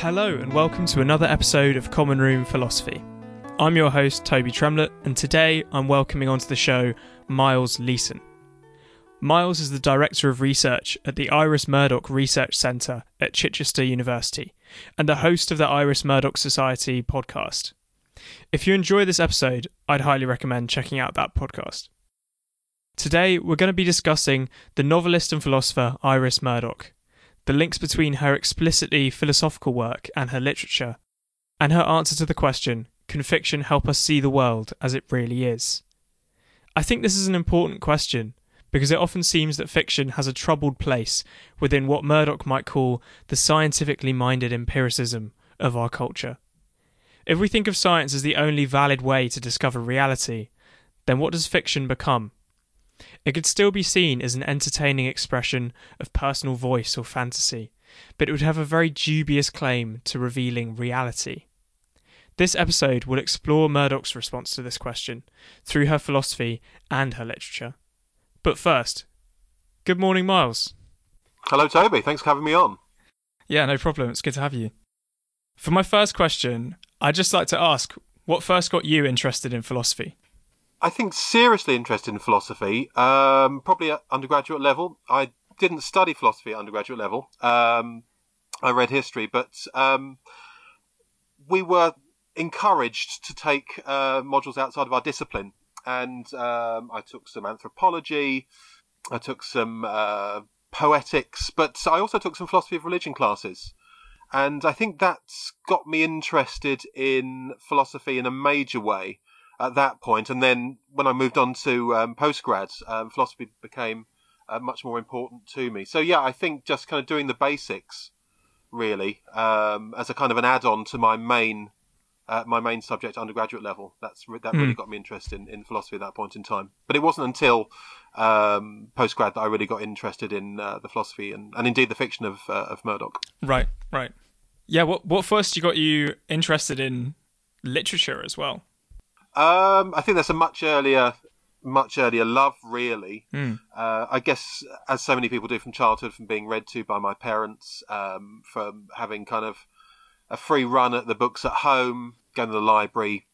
Hello, and welcome to another episode of Common Room Philosophy. I'm your host, Toby Tremlett, and today I'm welcoming onto the show Miles Leeson. Miles is the Director of Research at the Iris Murdoch Research Centre at Chichester University and the host of the Iris Murdoch Society podcast. If you enjoy this episode, I'd highly recommend checking out that podcast. Today, we're going to be discussing the novelist and philosopher Iris Murdoch, the links between her explicitly philosophical work and her literature, and her answer to the question Can fiction help us see the world as it really is? I think this is an important question because it often seems that fiction has a troubled place within what Murdoch might call the scientifically minded empiricism of our culture. If we think of science as the only valid way to discover reality, then what does fiction become? It could still be seen as an entertaining expression of personal voice or fantasy, but it would have a very dubious claim to revealing reality. This episode will explore Murdoch's response to this question through her philosophy and her literature. But first, good morning, Miles. Hello, Toby. Thanks for having me on. Yeah, no problem. It's good to have you. For my first question, I'd just like to ask what first got you interested in philosophy? I think seriously interested in philosophy, um, probably at undergraduate level. I didn't study philosophy at undergraduate level. Um, I read history, but um, we were encouraged to take uh, modules outside of our discipline. And um, I took some anthropology, I took some uh, poetics, but I also took some philosophy of religion classes. And I think that's got me interested in philosophy in a major way at that point. And then when I moved on to um, postgrad, um, philosophy became uh, much more important to me. So yeah, I think just kind of doing the basics really um, as a kind of an add-on to my main uh, my main subject undergraduate level. That's that really mm. got me interested in, in, philosophy at that point in time. But it wasn't until um, postgrad that I really got interested in uh, the philosophy and, and indeed the fiction of uh, of Murdoch. Right, right. Yeah. What what first got you interested in literature as well? Um, I think that's a much earlier, much earlier love, really. Mm. Uh, I guess, as so many people do from childhood, from being read to by my parents, um, from having kind of a free run at the books at home, going to the library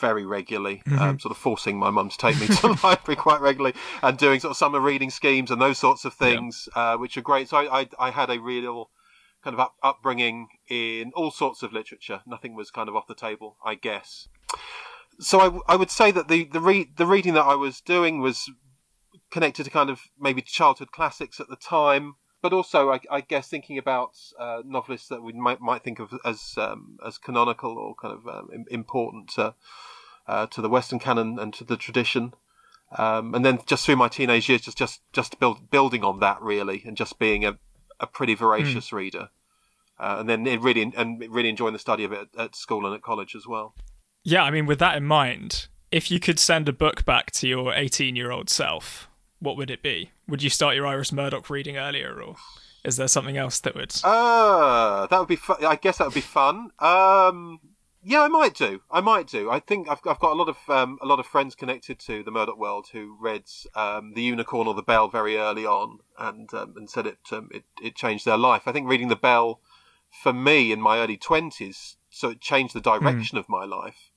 very regularly, mm-hmm. um, sort of forcing my mum to take me to the library quite regularly, and doing sort of summer reading schemes and those sorts of things, yeah. uh, which are great. So I, I, I had a real kind of up, upbringing in all sorts of literature. Nothing was kind of off the table, I guess so I, I would say that the the, re- the reading that I was doing was connected to kind of maybe childhood classics at the time, but also I, I guess thinking about uh, novelists that we might might think of as um, as canonical or kind of um, important to uh, to the Western canon and to the tradition. Um, and then just through my teenage years, just just just build, building on that really, and just being a, a pretty voracious mm. reader, uh, and then really and really enjoying the study of it at, at school and at college as well. Yeah, I mean, with that in mind, if you could send a book back to your 18 year old self, what would it be? Would you start your Iris Murdoch reading earlier, or is there something else that would? Uh, that would be. Fu- I guess that would be fun. Um, yeah, I might do. I might do. I think I've, I've got a lot of um, a lot of friends connected to the Murdoch world who read um, the Unicorn or the Bell very early on, and um, and said it, um, it it changed their life. I think reading the Bell for me in my early twenties, so it changed the direction mm. of my life.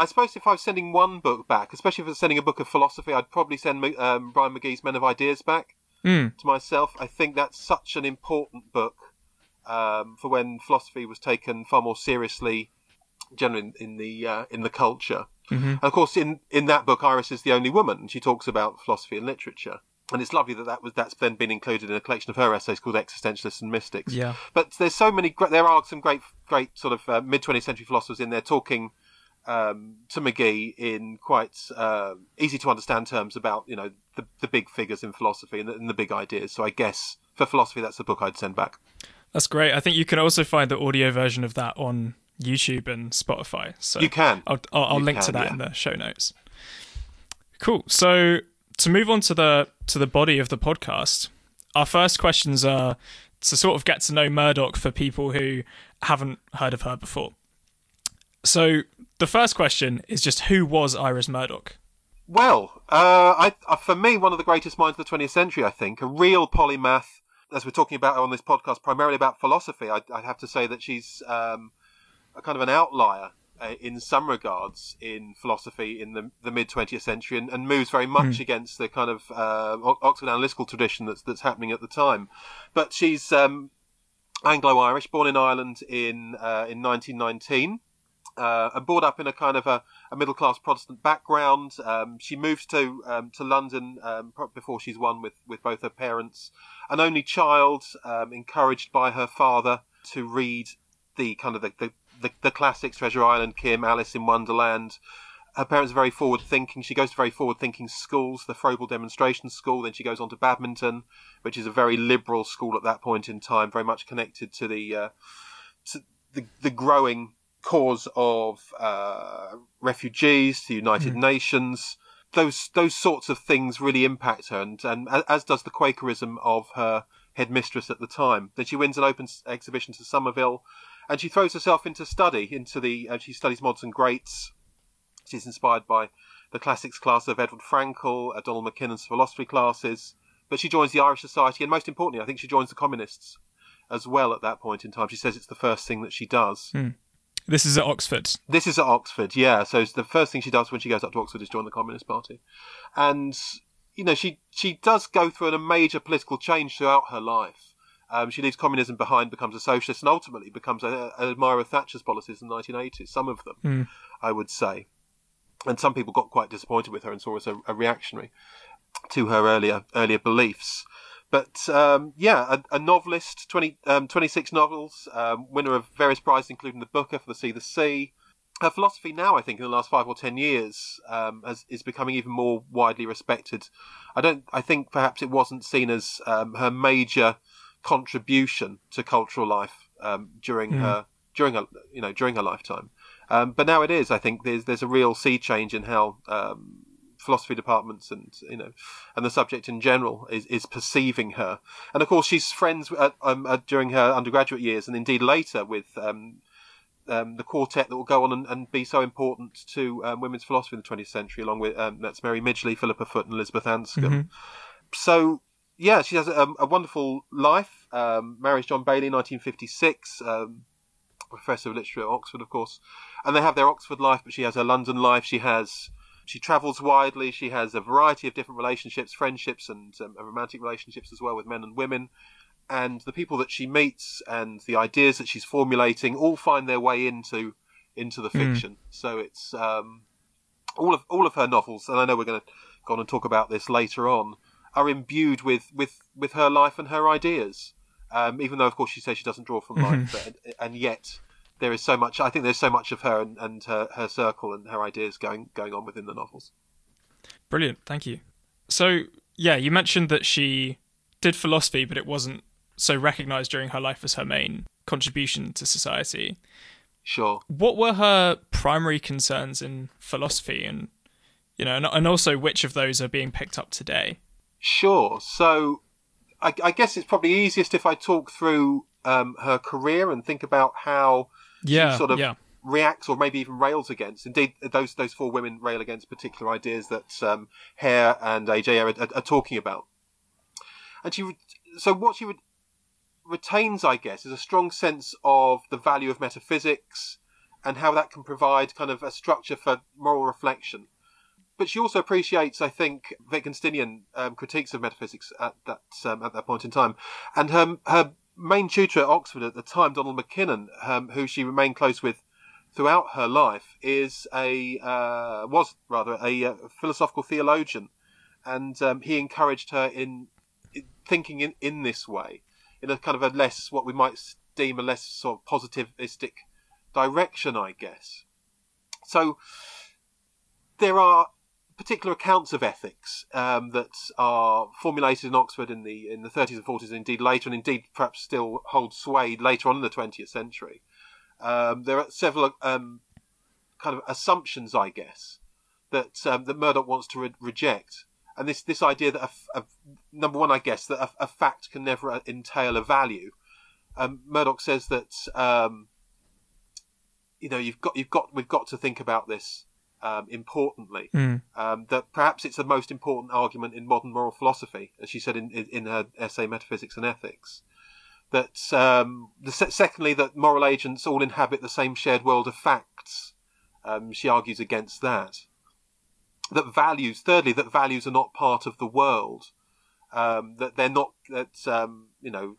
I suppose if I was sending one book back, especially if I was sending a book of philosophy, I'd probably send um, Bryan Magee's Men of Ideas back mm. to myself. I think that's such an important book um, for when philosophy was taken far more seriously, generally in, in the uh, in the culture. Mm-hmm. And of course, in in that book, Iris is the only woman, and she talks about philosophy and literature. And it's lovely that, that was that's then been included in a collection of her essays called Existentialists and Mystics. Yeah. But there's so many. There are some great, great sort of uh, mid 20th century philosophers in there talking um, to Magee in quite uh, easy to understand terms about you know the, the big figures in philosophy and the, and the, big ideas. So I guess for philosophy, that's the book I'd send back. That's great. I think you can also find the audio version of that on YouTube and Spotify. So you can. I'll, I'll, I'll link can, to that yeah. in the show notes. Cool. So to move on to the to the body of the podcast, our first questions are to sort of get to know Murdoch for people who haven't heard of her before. So the first question is just who was Iris Murdoch? Well, uh, I, uh, for me, one of the greatest minds of the 20th century, I think, a real polymath, as we're talking about on this podcast, primarily about philosophy, I, I have to say that she's um, a kind of an outlier uh, in some regards in philosophy in the, the mid 20th century and, and, moves very much mm. against the kind of uh, Oxford analytical tradition that's that's happening at the time. But she's um, Anglo-Irish, born in Ireland in uh, in 1919. Uh, and brought up in a kind of a, a middle class Protestant background. Um, she moves to um, to London um, before she's one with, with both her parents. An only child, um, encouraged by her father to read the kind of the, the, the, the classics, Treasure Island, Kim, Alice in Wonderland. Her parents are very forward thinking. She goes to very forward thinking schools, the Froebel Demonstration School. Then she goes on to Badminton, which is a very liberal school at that point in time, very much connected to the uh, to the, the growing cause of uh, refugees, the United mm. Nations. Those those sorts of things really impact her, and, and as does the Quakerism of her headmistress at the time. Then she wins an open exhibition to Somerville, and she throws herself into study. Into the uh, she studies mods and greats. She's inspired by the classics class of Eduard Fraenkel, uh, Donald Mackinnon's philosophy classes. But she joins the Irish Society, and most importantly, I think she joins the communists as well at that point in time. She says it's the first thing that she does. Mm. This is at Oxford. This is at Oxford, yeah. So the first thing she does when she goes up to Oxford is join the Communist Party, and you know she she does go through a major political change throughout her life. Um, she leaves communism behind, becomes a socialist, and ultimately becomes an admirer of Thatcher's policies in the 1980s. Some of them, mm. I would say, and some people got quite disappointed with her and saw her as a, a reactionary to her earlier earlier beliefs. But um, yeah, a, a novelist, 20, um, 26 novels, um, winner of various prizes, including the Booker for The Sea the Sea. Her philosophy now, I think, in the last five or ten years, um, has, is becoming even more widely respected. I don't. I think perhaps it wasn't seen as um, her major contribution to cultural life um, during mm. her during her you know during her lifetime. but now it is. I think there's there's a real sea change in how philosophy departments and you know and the subject in general is, is perceiving her. And of course she's friends at, um, uh, during her undergraduate years and indeed later with um, um, the quartet that will go on and, and be so important to um, women's philosophy in the 20th century along with um, that's Mary Midgley, Philippa Foot and Elizabeth Anscombe. Mm-hmm. so yeah she has a, a wonderful life um, marries John Bayley 1956 professor of literature at Oxford of course and they have their Oxford life but she has her London life. She has she travels widely. She has a variety of different relationships, friendships, and um, romantic relationships as well with men and women. And the people that she meets and the ideas that she's formulating all find their way into into the hmm. fiction. Mm. So it's um, all of all of her novels, and I know we're going to go on and talk about this later on, are imbued with with with her life and her ideas. Um, even though, of course, she says she doesn't draw from life, but, and yet there is so much. I think there's so much of her and, and her, her circle and her ideas going going on within the novels. Brilliant, thank you. So yeah, you mentioned that she did philosophy, but it wasn't so recognised during her life as her main contribution to society. Sure. What were her primary concerns in philosophy, and you know, and, and also which of those are being picked up today? Sure. So, I, I guess it's probably easiest if I talk through um, her career and think about how yeah, sort of yeah. reacts or maybe even rails against. Indeed, those those four women rail against particular ideas that um, Hare and AJ are, are, are, talking about. And she, so what she would retains, I guess, is a strong sense of the value of metaphysics and how that can provide kind of a structure for moral reflection. But she also appreciates, I think, Wittgensteinian um, critiques of metaphysics at that um, at that point in time, and her her main tutor at Oxford at the time, Donald Mackinnon, um, who she remained close with throughout her life, is a uh, was rather a, a, uh, philosophical theologian, and um, he encouraged her in, in, thinking in, in this way, in a kind of a less what we might deem a less sort of positivistic direction, I guess. So there are particular accounts of ethics um, that are formulated in Oxford in the in the 30s and 40s, and indeed later, and indeed perhaps still hold sway later on in the 20th century. Um, there are several um, kind of assumptions, I guess, that um, that Murdoch wants to re- reject, and this this idea that a, a, number one, I guess, that a, a, fact can never entail a value. Um, Murdoch says that um, you know you've got you've got we've got to think about this um, importantly. Mm. Um, that perhaps it's the most important argument in modern moral philosophy, as she said in, in her essay Metaphysics and Ethics. That um, the, secondly, that moral agents all inhabit the same shared world of facts. Um, she argues against that. That values, thirdly, that values are not part of the world. Um, that they're not that um, you know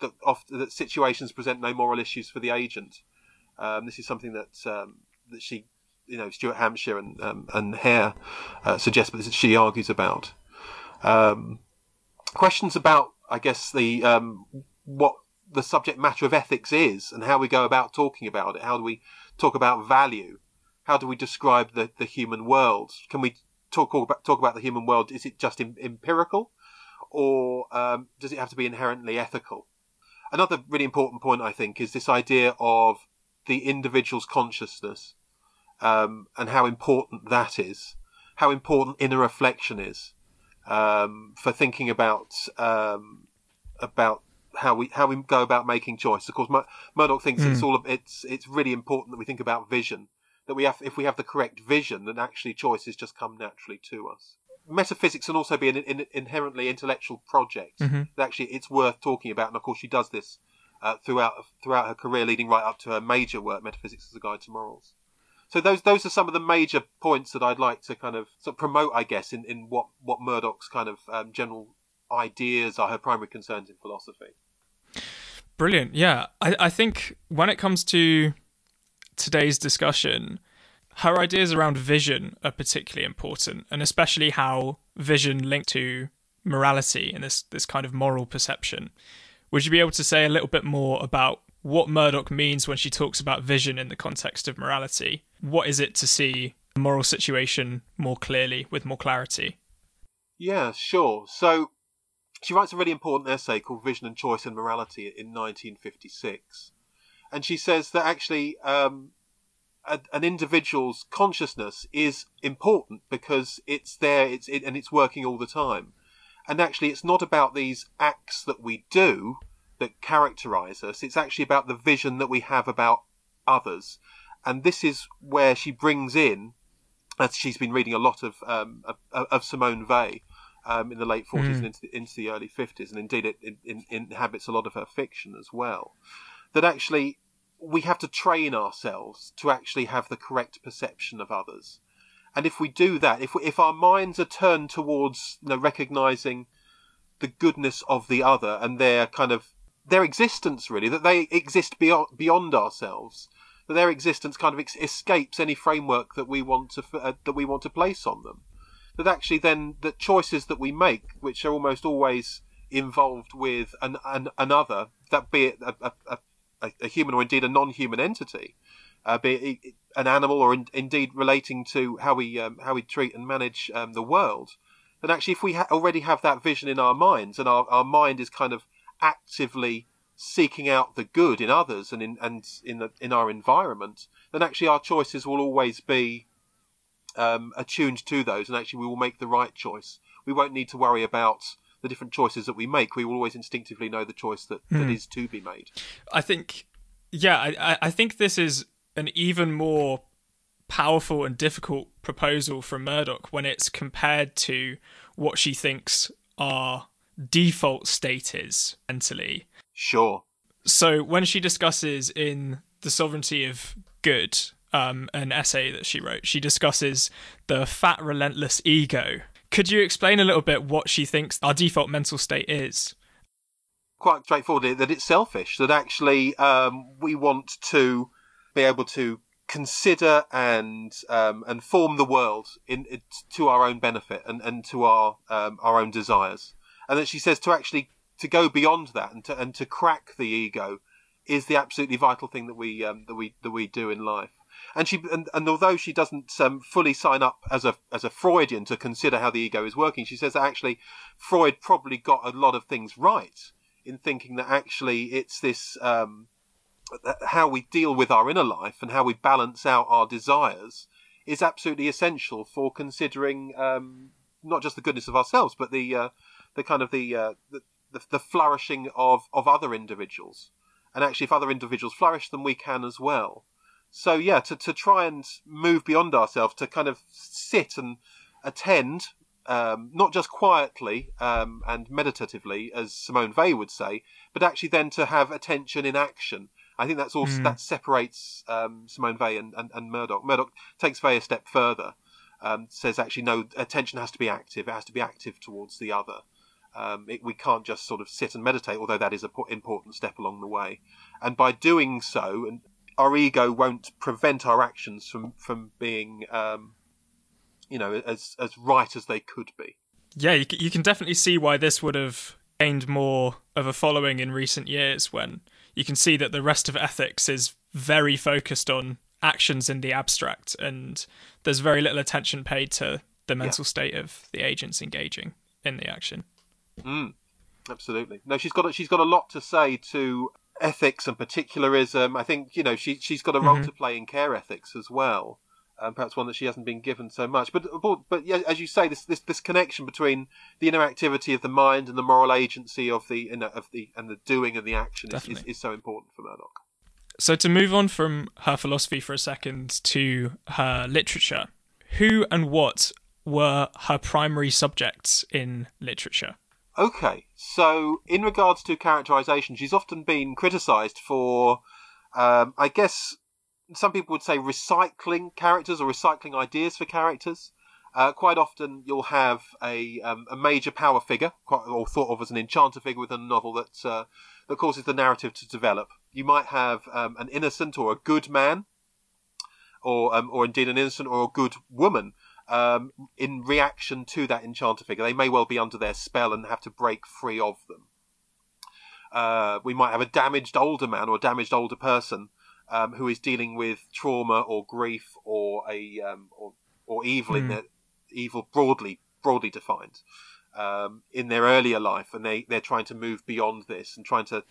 that, often, that situations present no moral issues for the agent. Um, this is something that um, that she, you know, Stuart Hampshire and um, and Hare uh, suggest, but she argues about. Um, questions about, I guess, the um, what the subject matter of ethics is and how we go about talking about it. How do we talk about value? How do we describe the, the human world? Can we talk about talk about the human world? Is it just empirical, or um, does it have to be inherently ethical? Another really important point, I think, is this idea of the individual's consciousness um, and how important that is, how important inner reflection is um, for thinking about um, about how we how we go about making choice. Of course, Mur- Murdoch thinks mm. it's hmm. all it's it's really important that we think about vision. That we have if we have the correct vision, then actually choices just come naturally to us metaphysics can also be an, an inherently intellectual project. Mm-hmm. Actually, it's worth talking about, and of course, she does this uh, throughout throughout her career, leading right up to her major work, Metaphysics as a Guide to Morals. So those those are some of the major points that I'd like to kind of, sort of promote, I guess, in, in what what Murdoch's kind of um, general ideas are her primary concerns in philosophy. Brilliant. Yeah, I, I think when it comes to today's discussion, her ideas around vision are particularly important, and especially how vision linked to morality and this this kind of moral perception. Would you be able to say a little bit more about what Murdoch means when she talks about vision in the context of morality? What is it to see a moral situation more clearly, with more clarity? Yeah, sure. So she writes a really important essay called Vision and Choice in Morality in 1956. And she says that actually um, a, an individual's consciousness is important because it's there, it's it, and it's working all the time. And actually, it's not about these acts that we do that characterize us. It's actually about the vision that we have about others. And this is where she brings in, as she's been reading a lot of um, of, of, Simone Weil um, in the late 40s mm. and into the, into the, early 50s, and indeed it, it, it inhabits a lot of her fiction as well. That actually we have to train ourselves to actually have the correct perception of others. And if we do that, if we, if our minds are turned towards you know, recognizing the goodness of the other and their kind of their existence, really, that they exist beyond beyond ourselves, that their existence kind of ex- escapes any framework that we want to uh, that we want to place on them. That actually, then, the choices that we make, which are almost always involved with an, an another, that be it a, a, a, a human or indeed a non-human entity, uh, be it an animal or in, indeed relating to how we um, how we treat and manage um, the world, then actually if we ha- already have that vision in our minds and our, our mind is kind of actively seeking out the good in others and in and in the, in our environment, then actually our choices will always be um, attuned to those, and actually we will make the right choice. We won't need to worry about the different choices that we make, we will always instinctively know the choice that, mm. that hmm. to be made. I think, yeah, I, I think this is an even more powerful and difficult proposal from Murdoch when it's compared to what she thinks our default state is mentally. Sure. So when she discusses in The Sovereignty of Good, um, an essay that she wrote, she discusses the fat, relentless ego could you explain a little bit what she thinks our default mental state is? Quite straightforward, that it's selfish, that actually um, we want to be able to consider and um, and form the world in, in, to our own benefit and, and to our um, our own desires, and that she says to actually to go beyond that and to and to crack the ego is the absolutely vital thing that we um, that we that we do in life. And she and, and although she doesn't um, fully sign up as a as a Freudian to consider how the ego is working, she says that actually Freud probably got a lot of things right in thinking that actually it's this um, how we deal with our inner life and how we balance out our desires is absolutely essential for considering um, not just the goodness of ourselves, but the uh, the kind of the, uh, the, the the flourishing of of other individuals. And actually, if other individuals flourish, then we can as well. So yeah, to to try and move beyond ourselves, to kind of sit and attend, um, not just quietly um, and meditatively, as Simone Weil would say, but actually then to have attention in action. I think that's also mm. that separates um, Simone Weil and, and, and Murdoch. Murdoch takes Weil a step further, um, says actually no, attention has to be active. It has to be active towards the other. Um, it, we can't just sort of sit and meditate, although that is an important step along the way. And by doing so, and our ego won't prevent our actions from from being, um, you know, as as right as they could be. Yeah, you, you can definitely see why this would have gained more of a following in recent years when you can see that the rest of ethics is very focused on actions in the abstract and there's very little attention paid to the mental yeah. state of the agents engaging in the action. Mm, absolutely. No, she's got a, she's got a lot to say to ethics and particularism. I think you know she she's got a role mm-hmm. to play in care ethics as well. Um, perhaps one that she hasn't been given so much. But but, but yeah, as you say, this, this this connection between the interactivity of the mind and the moral agency of the you know, of the and the doing and the action is, is, is so important for Murdoch. So to move on from her philosophy for a second to her literature, who and what were her primary subjects in literature? Okay, so in regards to characterization, she's often been criticised for, um, I guess, some people would say recycling characters or recycling ideas for characters. Uh, quite often, you'll have a um, a major power figure, quite, or thought of as an enchanter figure within a novel that uh, that causes the narrative to develop. You might have um, an innocent or a good man, or um, or indeed an innocent or a good woman um, in reaction to that enchanter figure. They may well be under their spell and have to break free of them. Uh, we might have a damaged older man or a damaged older person um, who is dealing with trauma or grief or a um, or, or evil mm. in hmm. their evil broadly broadly defined um, in their earlier life, and they they're trying to move beyond this and trying to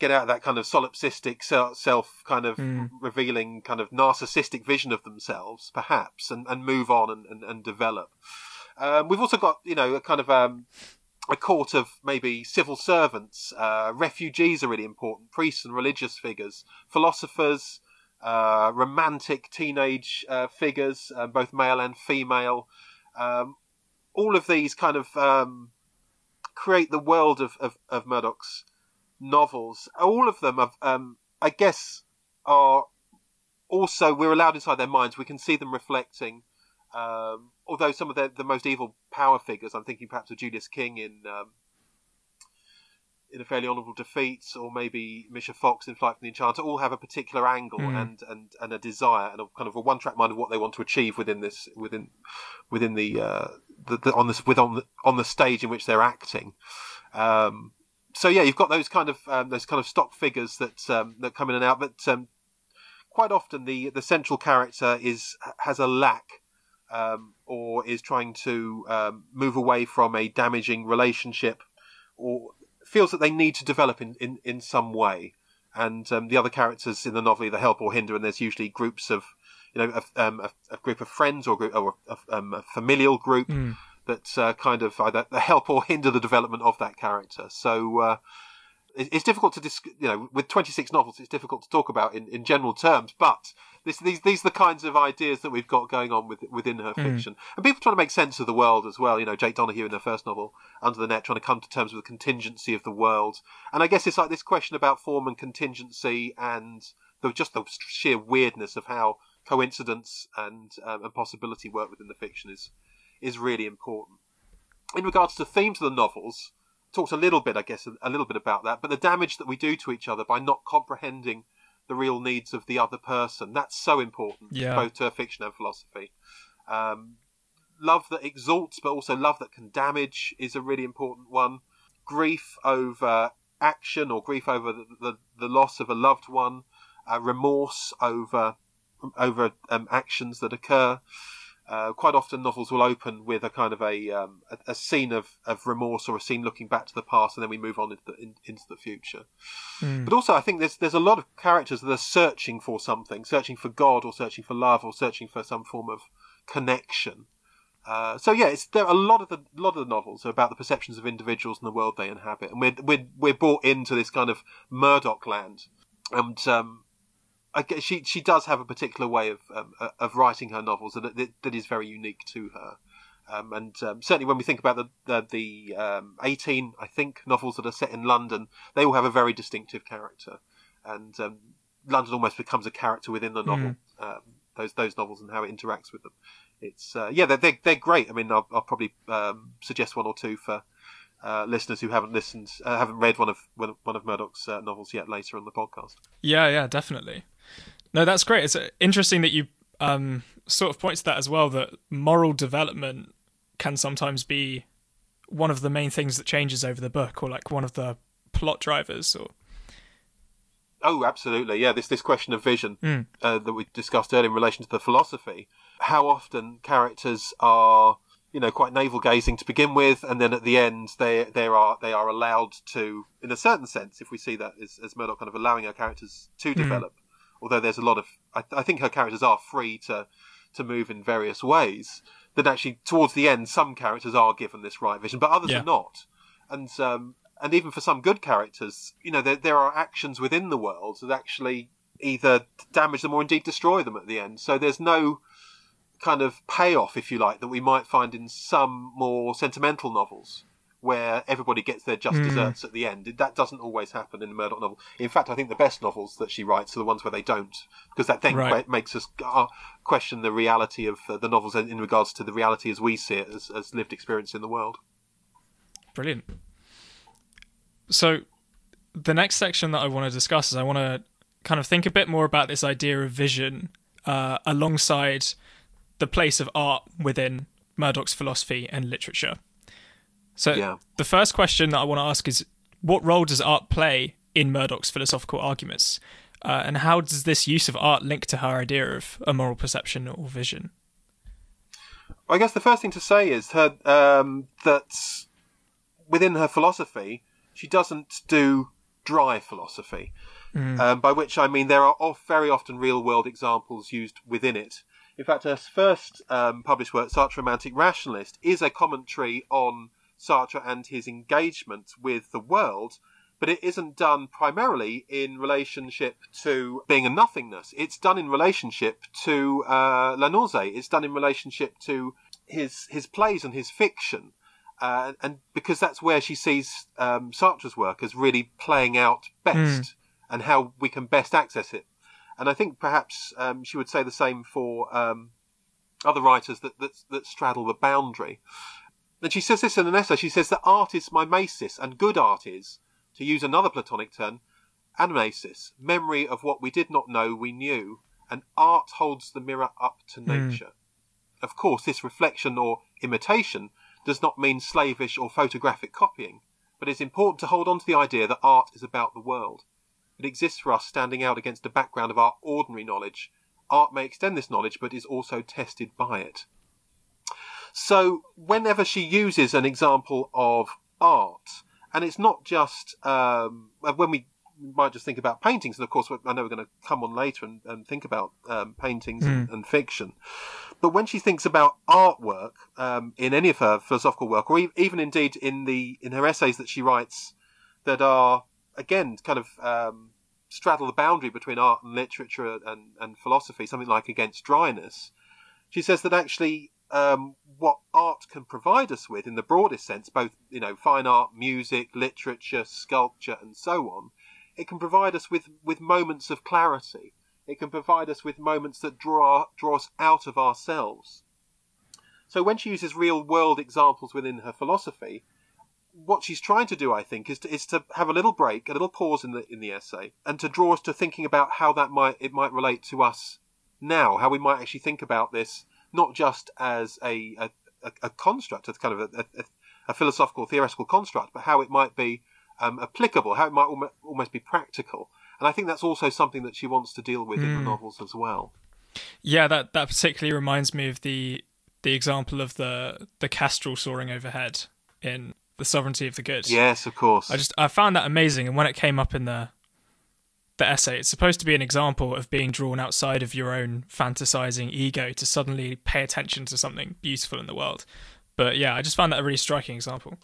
get out of that kind of solipsistic self kind of mm. revealing kind of narcissistic vision of themselves perhaps and, and move on and, and, and develop um, we've also got you know a kind of um, a court of maybe civil servants uh, refugees are really important priests and religious figures philosophers uh, romantic teenage uh, figures uh, both male and female um, all of these kind of um, create the world of, of, of Murdoch's novels, all of them um, I guess, are also we're allowed inside their minds. We can see them reflecting. Um, although some of the, the most evil power figures, I'm thinking perhaps of Julius King in um, in a fairly honourable defeat, or maybe Misha Fox in Flight from the Enchanter, all have a particular angle mm. and, and, and a desire and a kind of a one track mind of what they want to achieve within this within within the, uh, the, the on this with on the on the stage in which they're acting. Um, so yeah, you've got those kind of um, those kind of stock figures that um, that come in and out, but um, quite often the the central character is has a lack um, or is trying to um, move away from a damaging relationship or feels that they need to develop in, in, in some way. And um, the other characters in the novel either help or hinder, and there's usually groups of, you know, a, a, a group of friends or, group, or a, a familial group mm that uh, kind of either help or hinder the development of that character. So uh, it's difficult to, dis- you know, with 26 novels, it's difficult to talk about in, in general terms, but this, these these are the kinds of ideas that we've got going on with, within her mm. fiction. And people trying to make sense of the world as well. You know, Jake Donaghue in her first novel, Under the Net, trying to come to terms with the contingency of the world. And I guess it's like this question about form and contingency and the, just the sheer weirdness of how coincidence and, um, and possibility work within the fiction is is really important. In regards to themes of the novels, talked a little bit, I guess, a, little bit about that, but the damage that we do to each other by not comprehending the real needs of the other person, that's so important, yeah. both to fiction and philosophy. Um, love that exalts, but also love that can damage is a really important one. Grief over action or grief over the, the, the loss of a loved one, uh, remorse over over um, actions that occur. Uh, quite often, novels will open with a kind of a um, a, a, scene of, of remorse or a scene looking back to the past, and then we move on into the, in, into the future. Mm. But also, I think there's there's a lot of characters that are searching for something, searching for God, or searching for love, or searching for some form of connection. Uh, so yeah, it's there. A lot of the lot of the novels are about the perceptions of individuals and the world they inhabit, and we're we're we're brought into this kind of Murdoch land, and um, I guess she she does have a particular way of um, uh, of writing her novels that that is very unique to her. Um, and um, certainly when we think about the the, the um, 18, I think, novels that are set in London, they all have a very distinctive character, and um, London almost becomes a character within the novel. Mm. those those novels and how it interacts with them. It's uh, yeah, they're, they're, they're great. I mean, I'll, I'll probably um, suggest one or two for uh, listeners who haven't listened, uh, haven't read one of one of Murdoch's uh, novels yet later on the podcast. Yeah, yeah, definitely. No, that's great. It's uh, interesting that you um, sort of point to that as well. That moral development can sometimes be one of the main things that changes over the book, or like one of the plot drivers, or. Oh, absolutely. Yeah, this this question of vision mm. uh, that we discussed earlier in relation to the philosophy. How often characters are you know quite navel gazing to begin with, and then at the end they they are they are allowed to, in a certain sense, if we see that as, as Murdoch kind of allowing her characters to mm-hmm. develop. Although there's a lot of, I, I, think her characters are free to to move in various ways. That actually towards the end, some characters are given this right vision, but others yeah. are not. And um, and even for some good characters, you know, there there are actions within the world that actually either damage them or indeed destroy them at the end. So there's no kind of payoff, if you like, that we might find in some more sentimental novels where everybody gets their just mm. desserts at the end. That doesn't always happen in a Murdoch novel. In fact, I think the best novels that she writes are the ones where they don't, because that then right. makes us uh, question the reality of uh, the novels in regards to the reality as we see it as, as lived experience in the world. Brilliant. So, the next section that I want to discuss is I want to kind of think a bit more about this idea of vision uh, alongside the place of art within Murdoch's philosophy and literature. So yeah. the first question that I want to ask is what role does art play in Murdoch's philosophical arguments? Uh, and how does this use of art link to her idea of a moral perception or vision? I guess the first thing to say is her um, that within her philosophy, she doesn't do dry philosophy. Mm. Um, by which I mean there are very often real world examples used within it in fact, her first um, published work, Sartre Romantic Rationalist, is a commentary on Sartre and his engagement with the world, but it isn't done primarily in relationship to Being and Nothingness. It's done in relationship to uh, La Nausée. It's done in relationship to his his plays and his fiction. Uh, and because that's where she sees um, Sartre's work as really playing out best, mm. and how we can best access it and I think perhaps um, she would say the same for um, other writers that, that, that straddle the boundary. And she says this in an essay. She says that art is mimesis, and good art is, to use another Platonic term, anamnesis, memory of what we did not know we knew, and art holds the mirror up to hmm. nature. Mm. Of course, this reflection or imitation does not mean slavish or photographic copying, but it's important to hold on to the idea that art is about the world. It exists for us standing out against a background of our ordinary knowledge. Art may extend this knowledge, but is also tested by it. So, whenever she uses an example of art, and it's not just um, when we might just think about paintings, and of course, I know we're going to come on later and, and think about um, paintings mm. and, hmm. and, fiction. But when she thinks about artwork um, in any of her philosophical work, or even indeed in the in her essays that she writes that are again kind of um, straddle the boundary between art and literature and, and philosophy, something like Against Dryness. She says that actually um, what art can provide us with, in the broadest sense, both you know fine art, music, literature, sculpture, and so on, it can provide us with with moments of clarity. It can provide us with moments that draw draw us out of ourselves. So when she uses real world examples within her philosophy, what she's trying to do, I think, is to, is to have a little break, a little pause in the in the essay, and to draw us to thinking about how that might it might relate to us now, how we might actually think about this, not just as a a, a construct, as kind of a, a, a, philosophical theoretical construct, but how it might be um, applicable, how it might almost be practical. And I think that's also something that she wants to deal with mm. in the hmm. novels as well. Yeah, that that particularly reminds me of the the example of the the kestrel soaring overhead in the sovereignty of the good. Yes, of course. I just I found that amazing, and when it came up in the the essay, it's supposed to be an example of being drawn outside of your own fantasizing ego to suddenly pay attention to something beautiful in the world. But yeah, I just found that a really striking example.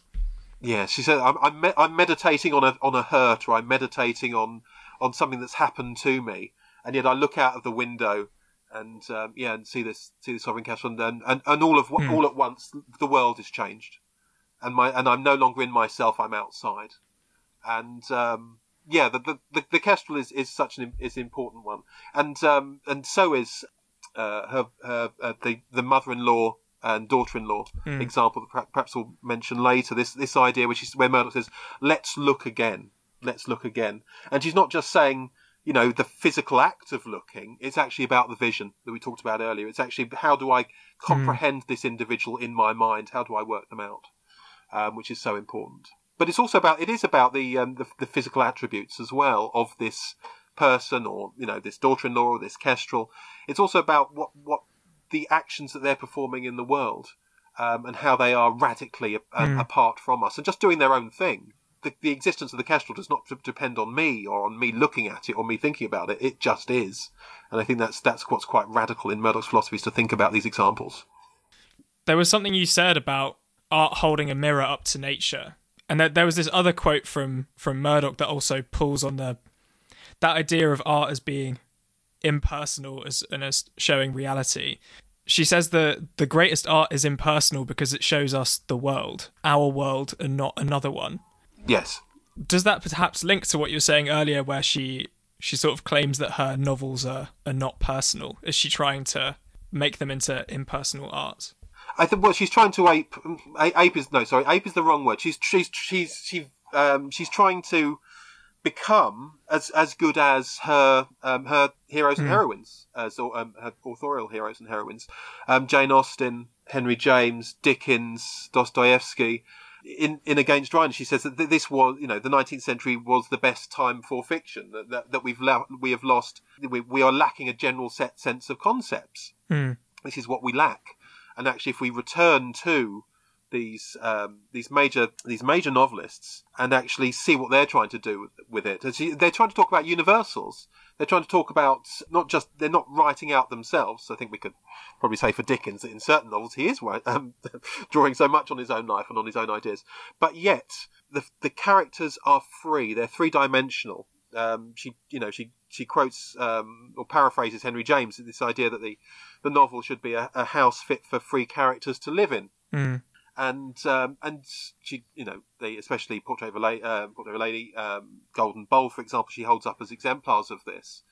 Yeah, she said, "I'm I'm, me- I'm meditating on a on a hurt, or I'm meditating on on something that's happened to me." and yet I look out of the window and um, yeah, and see this see the hovering kestrel, and and, and all of mm. all at once the world is changed, and my and I'm no longer in myself. I'm outside, and um, yeah, the, the the Kestrel is, is such an is an important one, and um, and so is uh, her her uh, the the mother-in-law and daughter-in-law mm. example that perhaps we'll mention later. This this idea, which is where Murdoch says, "Let's look again, let's look again," and she's not just saying you know, the physical act of looking. It's actually about the vision that we talked about earlier. It's actually how do I comprehend mm. this individual in my mind? How do I work them out? Um, which is so important. But it's also about it is about the, um, the, the physical attributes as well of this person or you know this daughter-in-law or this kestrel. It's also about what what the actions that they're performing in the world um, and how they are radically mm. apart from us and just doing their own thing the, the existence of the kestrel does not depend on me or on me looking at it or me thinking about it. It just is, and I think that's that's what's quite radical in Murdoch's philosophy is to think about these examples. There was something you said about art holding a mirror up to nature, and there, there was this other quote from from Murdoch that also pulls on the that idea of art as being impersonal as and as showing reality. She says that the greatest art is impersonal because it shows us the world, our world, and not another one. Yes. Does that perhaps link to what you were saying earlier, where she she sort of claims that her novels are are not personal? Is she trying to make them into impersonal art? I think what she's trying to ape ape is no sorry ape is the wrong word. She's she's she's she um she's trying to become as as good as her um, her heroes and mm. heroines as um, her authorial heroes and heroines, um, Jane Austen, Henry James, Dickens, Dostoevsky in in Against Dryness, she says that this was, you know, the 19th century was the best time for fiction. That that, that we've la- we have lost, we, we are lacking a general set sense of concepts. Mm. This is what we lack. And actually, if we return to these um, these major these major novelists and actually see what they're trying to do with it, they're trying to talk about universals. They're trying to talk about not just they're not writing out themselves. I think we could probably say for Dickens that in certain novels he is um, drawing so much on his own life and on his own ideas, but yet the the characters are free. They're three dimensional. Um, she, you know, she she quotes um, or paraphrases Henry James this idea that the the novel should be a, a house fit for free characters to live in. Mm. And um, and she, you know, they especially Portrait of a, La- uh, Portrait of a Lady, um, Golden Bowl, for example, she holds up as exemplars of this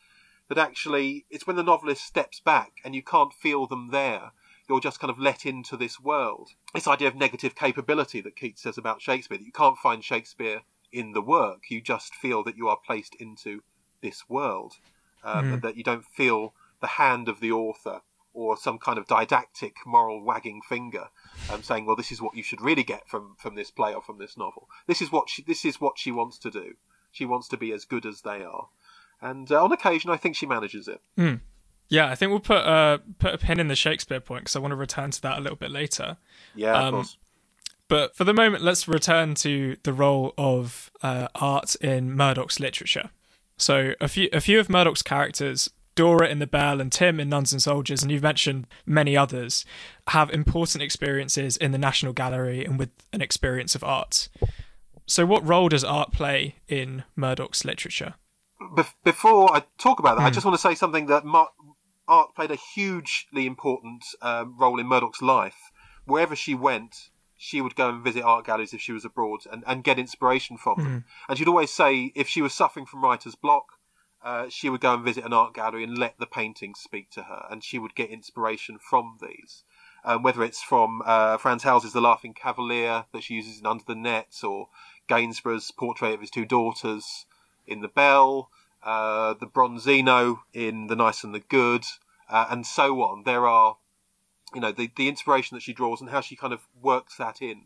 that actually it's when the novelist steps back and you can't feel them there. You're just kind of let into this world. This idea of negative capability that Keats says about Shakespeare, that you can't find Shakespeare in the work. You just feel that you are placed into this world. Um, mm. And that you don't feel the hand of the author or some kind of didactic moral wagging finger um, saying, well, this is what you should really get from, from this play or from this novel. This is what she, this is what she wants to do. She wants to be as good as they are and uh, on occasion, I think she manages it. Mm. Yeah, I think we'll put uh, put a pin in the Shakespeare point because I want to return to that a little bit later. Yeah, um, of course. But for the moment, let's return to the role of uh, art in Murdoch's literature. So a few a few of Murdoch's characters, Dora in The Bell and Tim in Nuns and Soldiers, and you've mentioned many others, have important experiences in the National Gallery and with an experience of art. So, what role does art play in Murdoch's literature? before I talk about that, mm. I hmm. just want to say something that Mar- art played a hugely important um, role in Murdoch's life. Wherever she went, she would go and visit art galleries if she was abroad and, and get inspiration from them. Mm. And she'd always say if she was suffering from writer's block, uh, she would go and visit an art gallery and let the paintings speak to her, and she would get inspiration from these. Um, whether it's from uh, Frans Hals' The Laughing Cavalier that she uses in Under the Nets, or Gainsborough's portrait of his two daughters, in The Bell, uh, the Bronzino in The Nice and the Good, uh, and so on. There are, you know, the, the inspiration that she draws and how she kind of works that in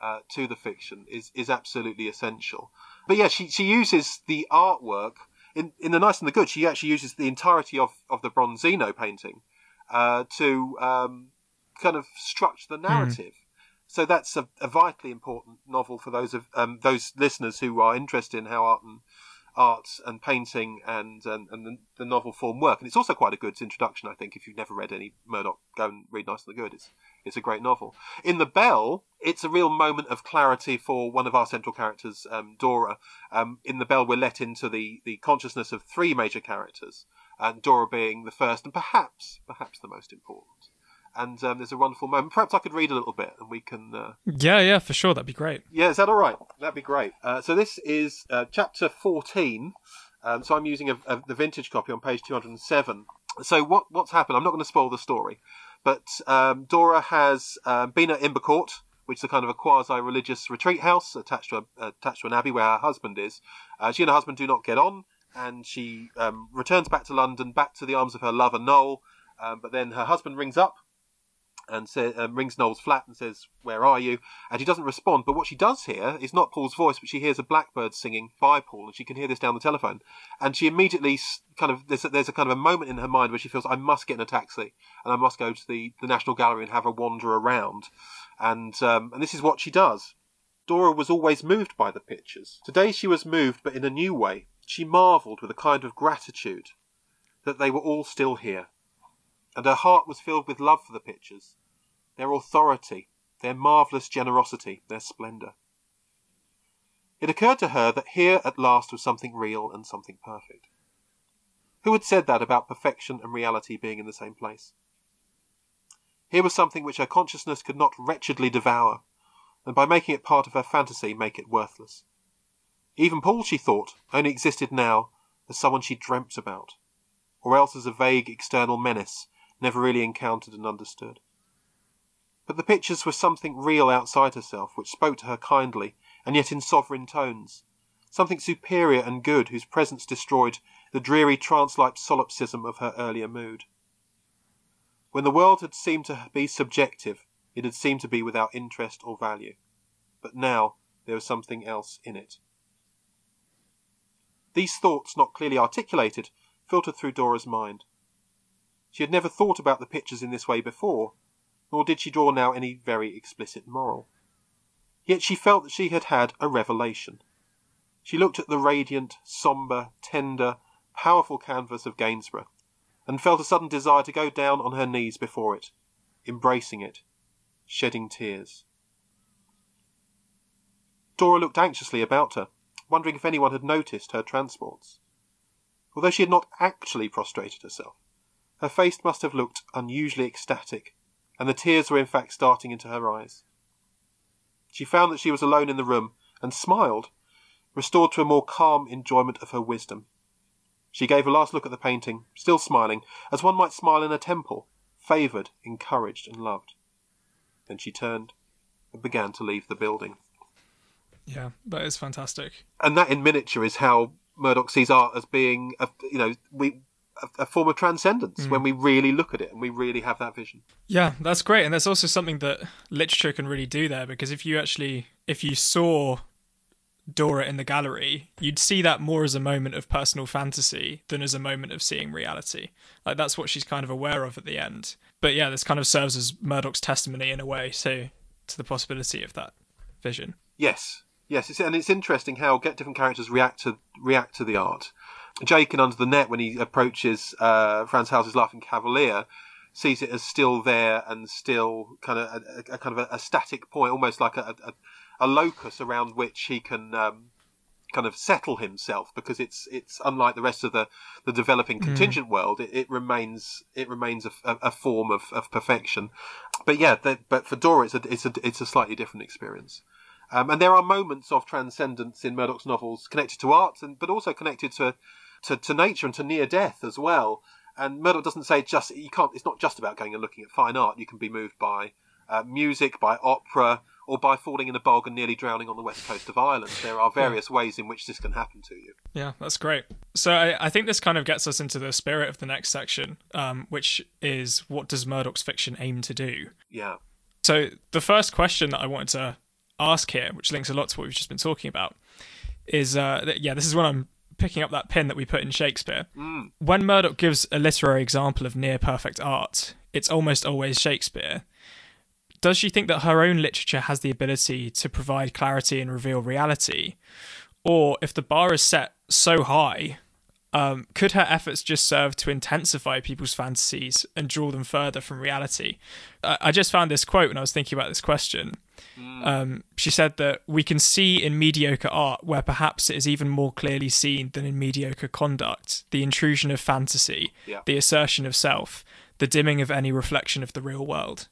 uh, to the fiction is, is absolutely essential. But yeah, she, she uses the artwork in, in The Nice and the Good. She actually uses the entirety of, of the Bronzino painting uh, to um, kind of structure the hmm. narrative. Mm. So that's a, a, vitally important novel for those of um, those listeners who are interested in how art and art and painting and and, and the, novel form work. And it's also quite a good introduction, I think. If you've never read any Murdoch, go and read Nice and the Good. It's it's a great novel. In The Bell, it's a real moment of clarity for one of our central characters, um, Dora. Um, in The Bell, we're let into the the consciousness of three major characters. and Dora being the first and perhaps, perhaps the most important. And um, there's a wonderful moment. Perhaps I could read a little bit, and we can. Uh... Yeah, yeah, for sure. That'd be great. Yeah, is that all right? That'd be great. Uh, so this is uh, chapter 14. Um, so I'm using a, a, the vintage copy on page 207. So what what's happened? I'm not going to spoil the story, but um, Dora has um, been at Imber Court, which is a kind of a quasi-religious retreat house attached to a, attached to an abbey where her husband is. Uh, she and her husband do not get on and she um, returns back to London, back to the arms of her lover Noel. Um, but then her husband rings up and say, um, rings Noel's flat and says, "Where are you?" And he doesn't respond. But what she does hear is not Paul's voice, but she hears a blackbird singing by Paul, and she can hear this down the telephone. And she immediately kind of there's a, there's a kind of a moment in her mind where she feels, "I must get in a taxi and I must go to the, the National Gallery and have a wander around." And um, and this is what she does. Dora was always moved by the pictures. Today she was moved, but in a new way. She marvelled with a kind of gratitude that they were all still here, and her heart was filled with love for the pictures, their authority, their marvellous generosity, their splendour. It occurred to her that here at last was something real and something perfect. Who had said that about perfection and reality being in the same place? Here was something which her consciousness could not wretchedly devour, and by making it part of her fantasy make it worthless. Even Paul, she thought, only existed now as someone she dreamt about, or else as a vague external menace never really encountered and understood. But the pictures were something real outside herself, which spoke to her kindly, and yet in sovereign tones, something superior and good whose presence destroyed the dreary trance-like solipsism of her earlier mood. When the world had seemed to be subjective, it had seemed to be without interest or value. But now there was something else in it. These thoughts, not clearly articulated, filtered through Dora's mind. She had never thought about the pictures in this way before, nor did she draw now any very explicit moral. Yet she felt that she had had a revelation. She looked at the radiant, sombre, tender, powerful canvas of Gainsborough, and felt a sudden desire to go down on her knees before it, embracing it, shedding tears. Dora looked anxiously about her wondering if anyone had noticed her transports. Although she had not actually prostrated herself, her face must have looked unusually ecstatic, and the tears were in fact starting into her eyes. She found that she was alone in the room, and smiled, restored to a more calm enjoyment of her wisdom. She gave a last look at the painting, still smiling, as one might smile in a temple, favoured, encouraged, and loved. Then she turned and began to leave the building. Yeah, that is fantastic. And that in miniature is how Murdoch sees art as being, a, you know, we a, a form of transcendence mm. when we really look at it and we really have that vision. Yeah, that's great, and there's also something that literature can really do there because if you actually, if you saw Dora in the gallery, you'd see that more as a moment of personal fantasy than as a moment of seeing reality. Like that's what she's kind of aware of at the end. But yeah, this kind of serves as Murdoch's testimony in a way to to the possibility of that vision. Yes, Yes, it's, and it's interesting how get different characters react to react to the art. Jake in Under the Net, when he approaches uh, Frans Hals' Laughing Cavalier, sees it as still there and still kind of a, a kind of a, a, static point, almost like a, a locus around which he can um, kind of settle himself because it's it's unlike the rest of the, the developing hmm. contingent mm. world. It, it, remains it remains a, a form of, of perfection. But yeah, the, but for Dora, it's a it's a it's a slightly different experience. Um, and there are moments of transcendence in Murdoch's novels connected to art, and but also connected to, to, to nature and to near death as well. And Murdoch doesn't say just you can't. It's not just about going and looking at fine art. You can be moved by uh, music, by opera, or by falling in a bog and nearly drowning on the west coast of Ireland. There are various ways in which this can happen to you. Yeah, that's great. So I, I think this kind of gets us into the spirit of the next section, um, which is what does Murdoch's fiction aim to do? Yeah. So the first question that I wanted to ask here, which links a lot to what we've just been talking about, is uh, that, yeah, this is when I'm picking up that pin that we put in Shakespeare. Mm. When Murdoch gives a literary example of near perfect art, it's almost always Shakespeare. Does she think that her own literature has the ability to provide clarity and reveal reality? Or if the bar is set so high, Um, could her efforts just serve to intensify people's fantasies and draw them further from reality? I, I just found this quote when I was thinking about this question. Mm. Um, she said that we can see in mediocre art where perhaps it is even more clearly seen than in mediocre conduct the intrusion of fantasy, yeah. the assertion of self, the dimming of any reflection of the real world.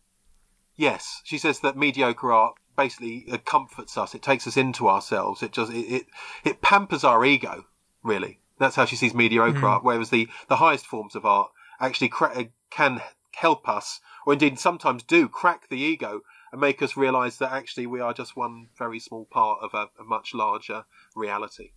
Yes, she says that mediocre art basically comforts us. It takes us into ourselves. It just it it, it pampers our ego. Really, that's how she sees mediocre mm. art. Whereas the the highest forms of art actually cra- can help us, or indeed sometimes do, crack the ego and make us realise that actually we are just one very small part of a, a much larger reality.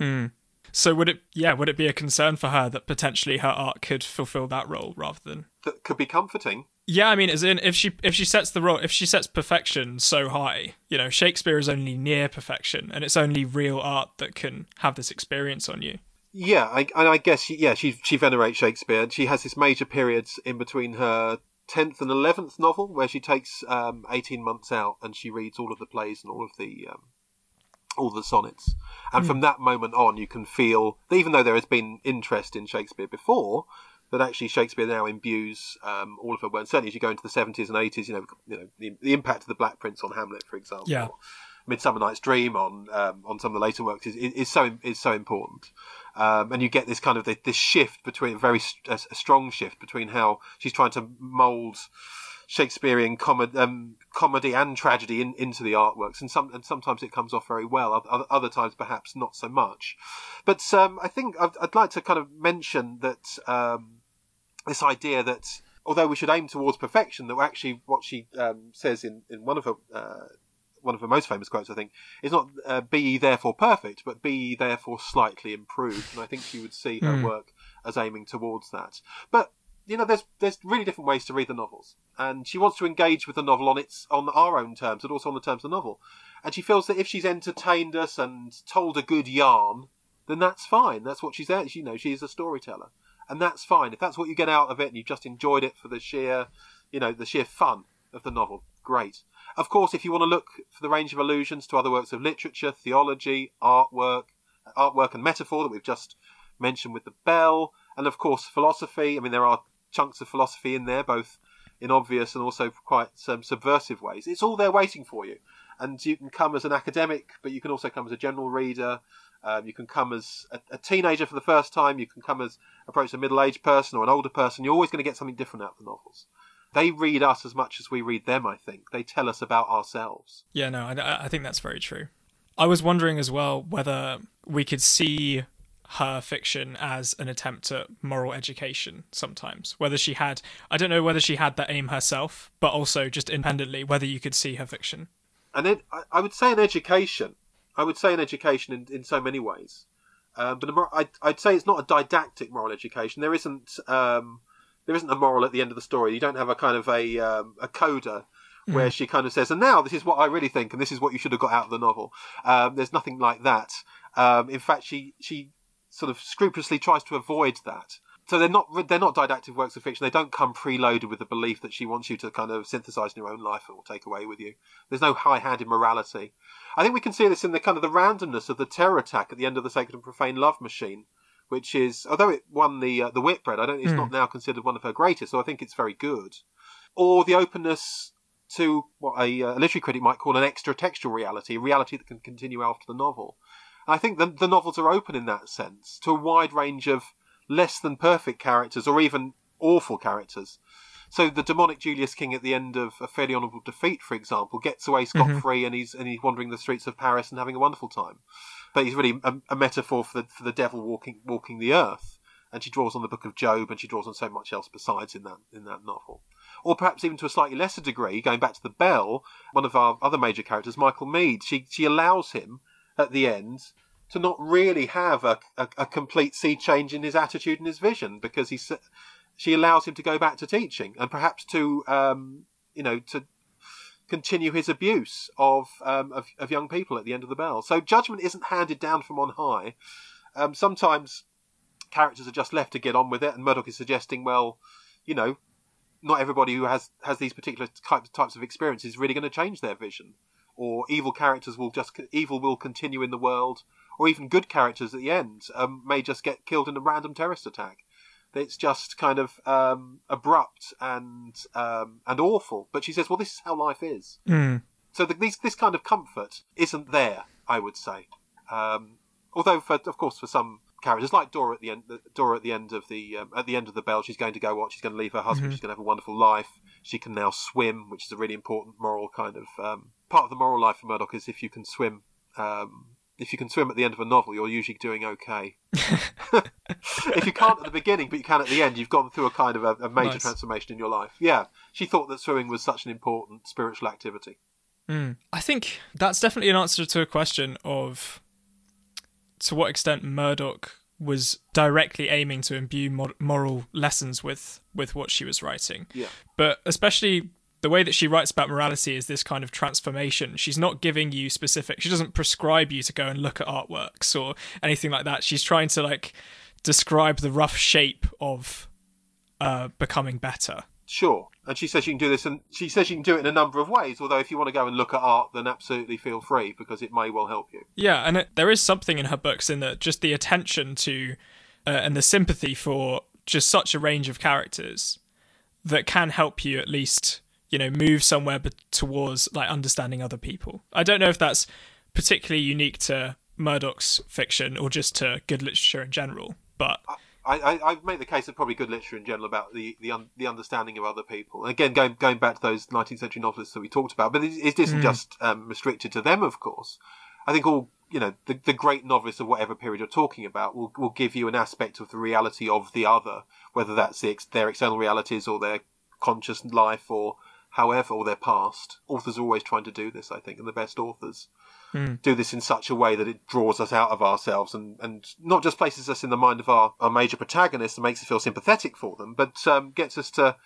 Mm. So would it, yeah, would it be a concern for her that potentially her art could fulfil that role rather than that could be comforting? Yeah, I mean, as in if she if she sets the role if she sets perfection so high, you know, Shakespeare is only near perfection, and it's only real art that can have this experience on you. Yeah, I, and I guess yeah, she she venerates Shakespeare. And she has this major periods in between her tenth and eleventh novel where she takes um, eighteen months out and she reads all of the plays and all of the um, all the sonnets. And mm. from that moment on, you can feel, even though there has been interest in Shakespeare before, that actually Shakespeare now imbues um, all of her work. Certainly, as you go into the seventies and eighties, you know, you know the, the, impact of the Black Prince on Hamlet, for example, yeah. Midsummer Night's Dream on um, on some of the later works is, is, is so is so important. Um, and you get this kind of this shift between a very a, a strong shift between how she's trying to mould Shakespearean comedy, um, comedy and tragedy in, into the artworks, and some and sometimes it comes off very well. Other, other times, perhaps not so much. But um, I think I'd, I'd, like to kind of mention that um, this idea that although we should aim towards perfection, that actually what she um, says in, in one of her uh, one of her most famous quotes, I think, is not uh, "Be ye therefore perfect," but "Be ye therefore slightly improved." And I think she would see her mm. work as aiming towards that. But you know, there's there's really different ways to read the novels, and she wants to engage with the novel on its on our own terms, but also on the terms of the novel. And she feels that if she's entertained us and told a good yarn, then that's fine. That's what she's there. You know, she is a storyteller, and that's fine. If that's what you get out of it, and you've just enjoyed it for the sheer, you know, the sheer fun of the novel, great. Of course, if you want to look for the range of allusions to other works of literature, theology, artwork, artwork and metaphor that we've just mentioned with the bell, and of course philosophy. I mean, there are chunks of philosophy in there, both in obvious and also quite um, subversive ways. It's all there waiting for you. And you can come as an academic, but you can also come as a general reader. Um, you can come as a, a, teenager for the first time. You can come as approach a middle-aged person or an older person. You're always going to get something different out of the novels. They read us as much as we read them. I think they tell us about ourselves. Yeah, no, I, I think that's very true. I was wondering as well whether we could see her fiction as an attempt at moral education sometimes. Whether she had, I don't know whether she had that aim herself, but also just independently, whether you could see her fiction. And then I would say an education. I would say an education in, in so many ways. Um, but I'd, I'd, say it's not a didactic moral education. There isn't um, there isn't a moral at the end of the story. You don't have a kind of a um, a coda where mm. she kind of says, "And now this is what I really think, and this is what you should have got out of the novel." Um, there's nothing like that. Um, in fact, she she sort of scrupulously tries to avoid that. So they're not they're not didactic works of fiction. They don't come preloaded with the belief that she wants you to kind of synthesize in your own life or take away with you. There's no high-handed morality. I think we can see this in the kind of the randomness of the terror attack at the end of the Sacred and Profane Love Machine, which is although it won the uh, the Whitbread, I don't it's mm. not now considered one of her greatest. So I think it's very good. Or the openness to what a, uh, a literary critic might call an extra textual reality, a reality that can continue after the novel. I think the, the novels are open in that sense to a wide range of less than perfect characters or even awful characters. So the demonic Julius King at the end of a fairly honourable defeat, for example, gets away scot free mm-hmm. and he's and he's wandering the streets of Paris and having a wonderful time. But he's really a, a, metaphor for the for the devil walking walking the earth. And she draws on the Book of Job, and she draws on so much else besides in that in that novel. Or perhaps even to a slightly lesser degree, going back to the Bell, one of our other major characters, Michael Meade, She she allows him at the end to not really have a, a, a, complete sea change in his attitude and his vision because he she allows him to go back to teaching and perhaps to um, you know to continue his abuse of, um, of, of young people at the end of the bell. So judgment isn't handed down from on high. Um, sometimes characters are just left to get on with it, and Murdoch is suggesting, well, you know, not everybody who has has these particular types of experiences is really going to change their vision or evil characters will just evil will continue in the world or even good characters at the end um, may just get killed in a random terrorist attack. It's just kind of um, abrupt and um, and awful. But she says, "Well, this is how life is." Mm. So the, this this kind of comfort isn't there. I would say, um, although for, of course for some characters like Dora at the end, Dora at the end of the um, at the end of the bell, she's going to go what? She's going to leave her husband. Mm-hmm. She's going to have a wonderful life. She can now swim, which is a really important moral kind of um, part of the moral life of Murdoch. Is if you can swim, um, if you can swim at the end of a novel, you're usually doing okay. if you can't at the beginning, but you can at the end, you've gone through a kind of a, a major nice. transformation in your life. Yeah, she thought that swimming was such an important spiritual activity. Mm. I think that's definitely an answer to a question of to what extent Murdoch was directly aiming to imbue moral lessons with with what she was writing. Yeah. But especially the way that she writes about morality is this kind of transformation. She's not giving you specific. She doesn't prescribe you to go and look at artworks or anything like that. She's trying to like describe the rough shape of uh, becoming better. Sure. And she says you can do this, and she says you can do it in a number of ways. Although, if you want to go and look at art, then absolutely feel free because it may well help you. Yeah, and it, there is something in her books in that just the attention to uh, and the sympathy for just such a range of characters that can help you at least, you know, move somewhere towards like understanding other people. I don't know if that's particularly unique to Murdoch's fiction or just to good literature in general, but. I- I, I, make the case of probably good literature in general about the the, un, the understanding of other people. And again, going going back to those 19th century novelists that we talked about, but it, it isn't mm. just um, restricted to them, of course. I think all you know, the, the great novelists of whatever period you're talking about will will give you an aspect of the reality of the other, whether that's the, their external realities or their conscious life or however, or their past. Authors are always trying to do this, I think, and the best authors mm. do this in such a way that it draws us out of ourselves and, and not just places us in the mind of our, our major protagonists and makes us feel sympathetic for them, but um, gets us to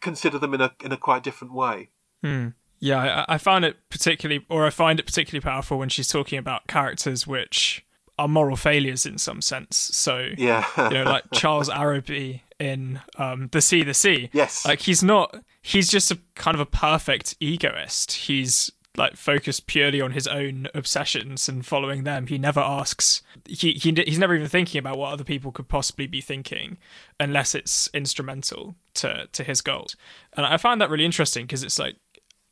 consider them in a in a quite different way. Mm. Yeah, I, I found it particularly, or I find it particularly powerful when she's talking about characters which are moral failures in some sense. So yeah, you know, like Charles Arrowby in um, The Sea, the Sea. Yes, like he's not. He's just a kind of a perfect egoist. He's like focused purely on his own obsessions and following them. He never asks. He, he he's never even thinking about what other people could possibly be thinking, unless it's instrumental to to his goals. And I find that really interesting because it's like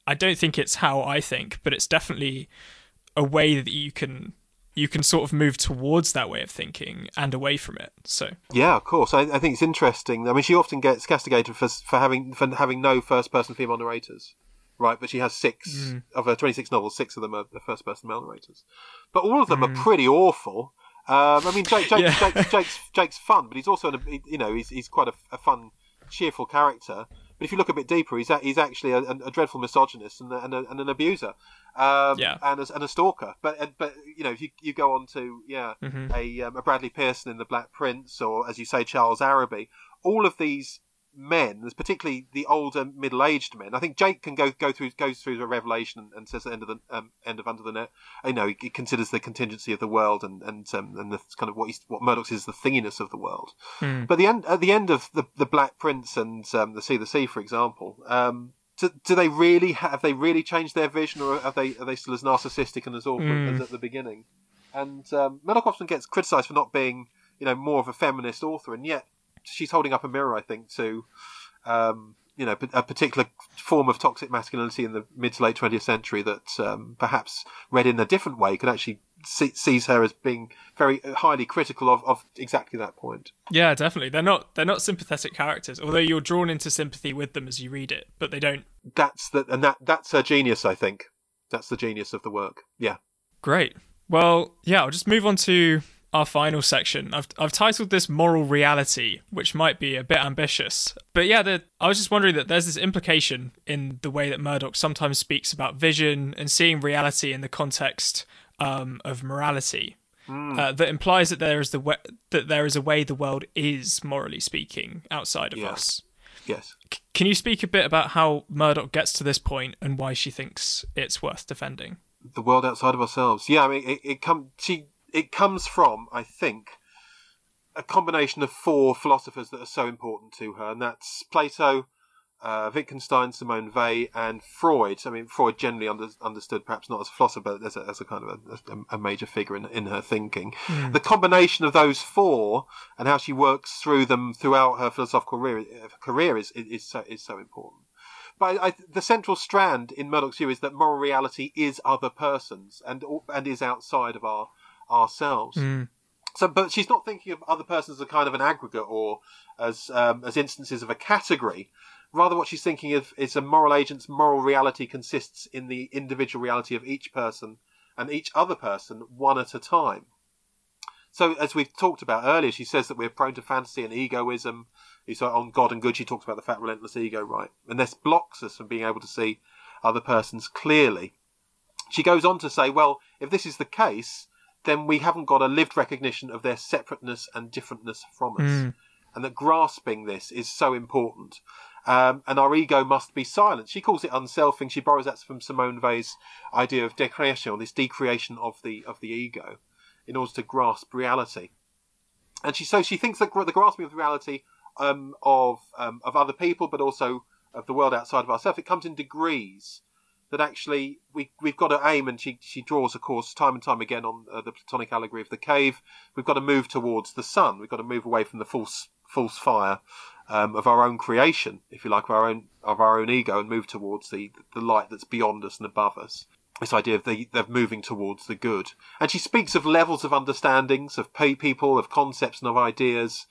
I don't think it's how I think, but it's definitely a way that you can you can sort of move towards that way of thinking and away from it. So yeah, of course, I, I think it's interesting. I mean, she often gets castigated for for having for having no first person female narrators right? But she has six mm. of her 26 novels, six of them are the first person male narrators. But all of them mm. are pretty awful. Um, I mean, Jake, Jake, yeah. Jake, Jake's, Jake's fun, but he's also, an, you know, he's, he's quite a, a, fun, cheerful character. But if you look a bit deeper, he's, a, he's actually a, a, dreadful misogynist and, and, and an abuser. Um, yeah. and, a, and a stalker. But, but you know, if you, you go on to, yeah, mm-hmm. a, um, a Bradley Pearson in The Black Prince, or as you say, Charles Arrowby, all of these men, particularly the older middle-aged men. I think Jake can go go through goes through the revelation and, says at the end of the um, end of Under the Net. You know, he, considers the contingency of the world and and um, and the kind of what he's, what Murdoch is the thinginess of the world. Hmm. But the end at the end of the the Black Prince and um, the Sea the Sea, for example. Um, do, do, they really have they really changed their vision, or are they are they still as narcissistic and as awful mm. as at the beginning? And um, Murdoch often gets criticised for not being, you know, more of a feminist author, and yet she's holding up a mirror, I think, to um, you know a particular form of toxic masculinity in the mid to late 20th century that um, perhaps read in a different way could actually see, sees her as being very highly critical of, of exactly that point. Yeah, definitely. They're not they're not sympathetic characters, although you're drawn into sympathy with them as you read it, but they don't. That's the and that that's her genius, I think. That's the genius of the work. Yeah. Great. Well, yeah, I'll just move on to our final section. I've I've titled this moral reality, which might be a bit ambitious. But yeah, the, I was just wondering that there's this implication in the way that Murdoch sometimes speaks about vision and seeing reality in the context um, of morality. Mm. Uh, that implies that there is the way, that there is a way the world is morally speaking outside of us. Yes. C- can you speak a bit about how Murdoch gets to this point and why she thinks it's worth defending? The world outside of ourselves. Yeah, I mean, it, it comes. She it comes from, I think, a combination of four philosophers that are so important to her, and that's Plato, uh, Wittgenstein, Simone Weil, and Freud. I mean, Freud generally under, understood perhaps not as a philosopher, but as a, as a kind of a, a, major figure in, in her thinking. Mm. The combination of those four and how she works through them throughout her philosophical career, career is, is, so, is so important. But I, the central strand in Murdoch's view is that moral reality is other persons and and is outside of our ourselves. Mm. So, but she's not thinking of other persons as a kind of an aggregate or as um, as instances of a category. Rather, what she's thinking of is a moral agent's moral reality consists in the individual reality of each person and each other person one at a time. So, as we've talked about earlier, she says that we're prone to fantasy and egoism. So, on God and Good, she talks about the fat, relentless ego, right? And this blocks us from being able to see other persons clearly. She goes on to say, well, if this is the case, then we haven't got a lived recognition of their separateness and differentness from us. Mm. And that grasping this is so important. Um, and our ego must be silent. She calls it unselfing. She borrows that from Simone Weil's idea of decreation, this decreation of the of the ego, in order to grasp reality. And she so she thinks that the grasping of reality um, of um, of other people, but also of the world outside of ourselves, it comes in degrees that actually we we've got to aim, and she she draws, of course, time and time again on uh, the Platonic allegory of the cave. We've got to move towards the sun. We've got to move away from the false false fire um, of our own creation, if you like, of our own of our own ego, and move towards the the light that's beyond us and above us. This idea of the of moving towards the good, and she speaks of levels of understandings of people, of concepts, and of ideas,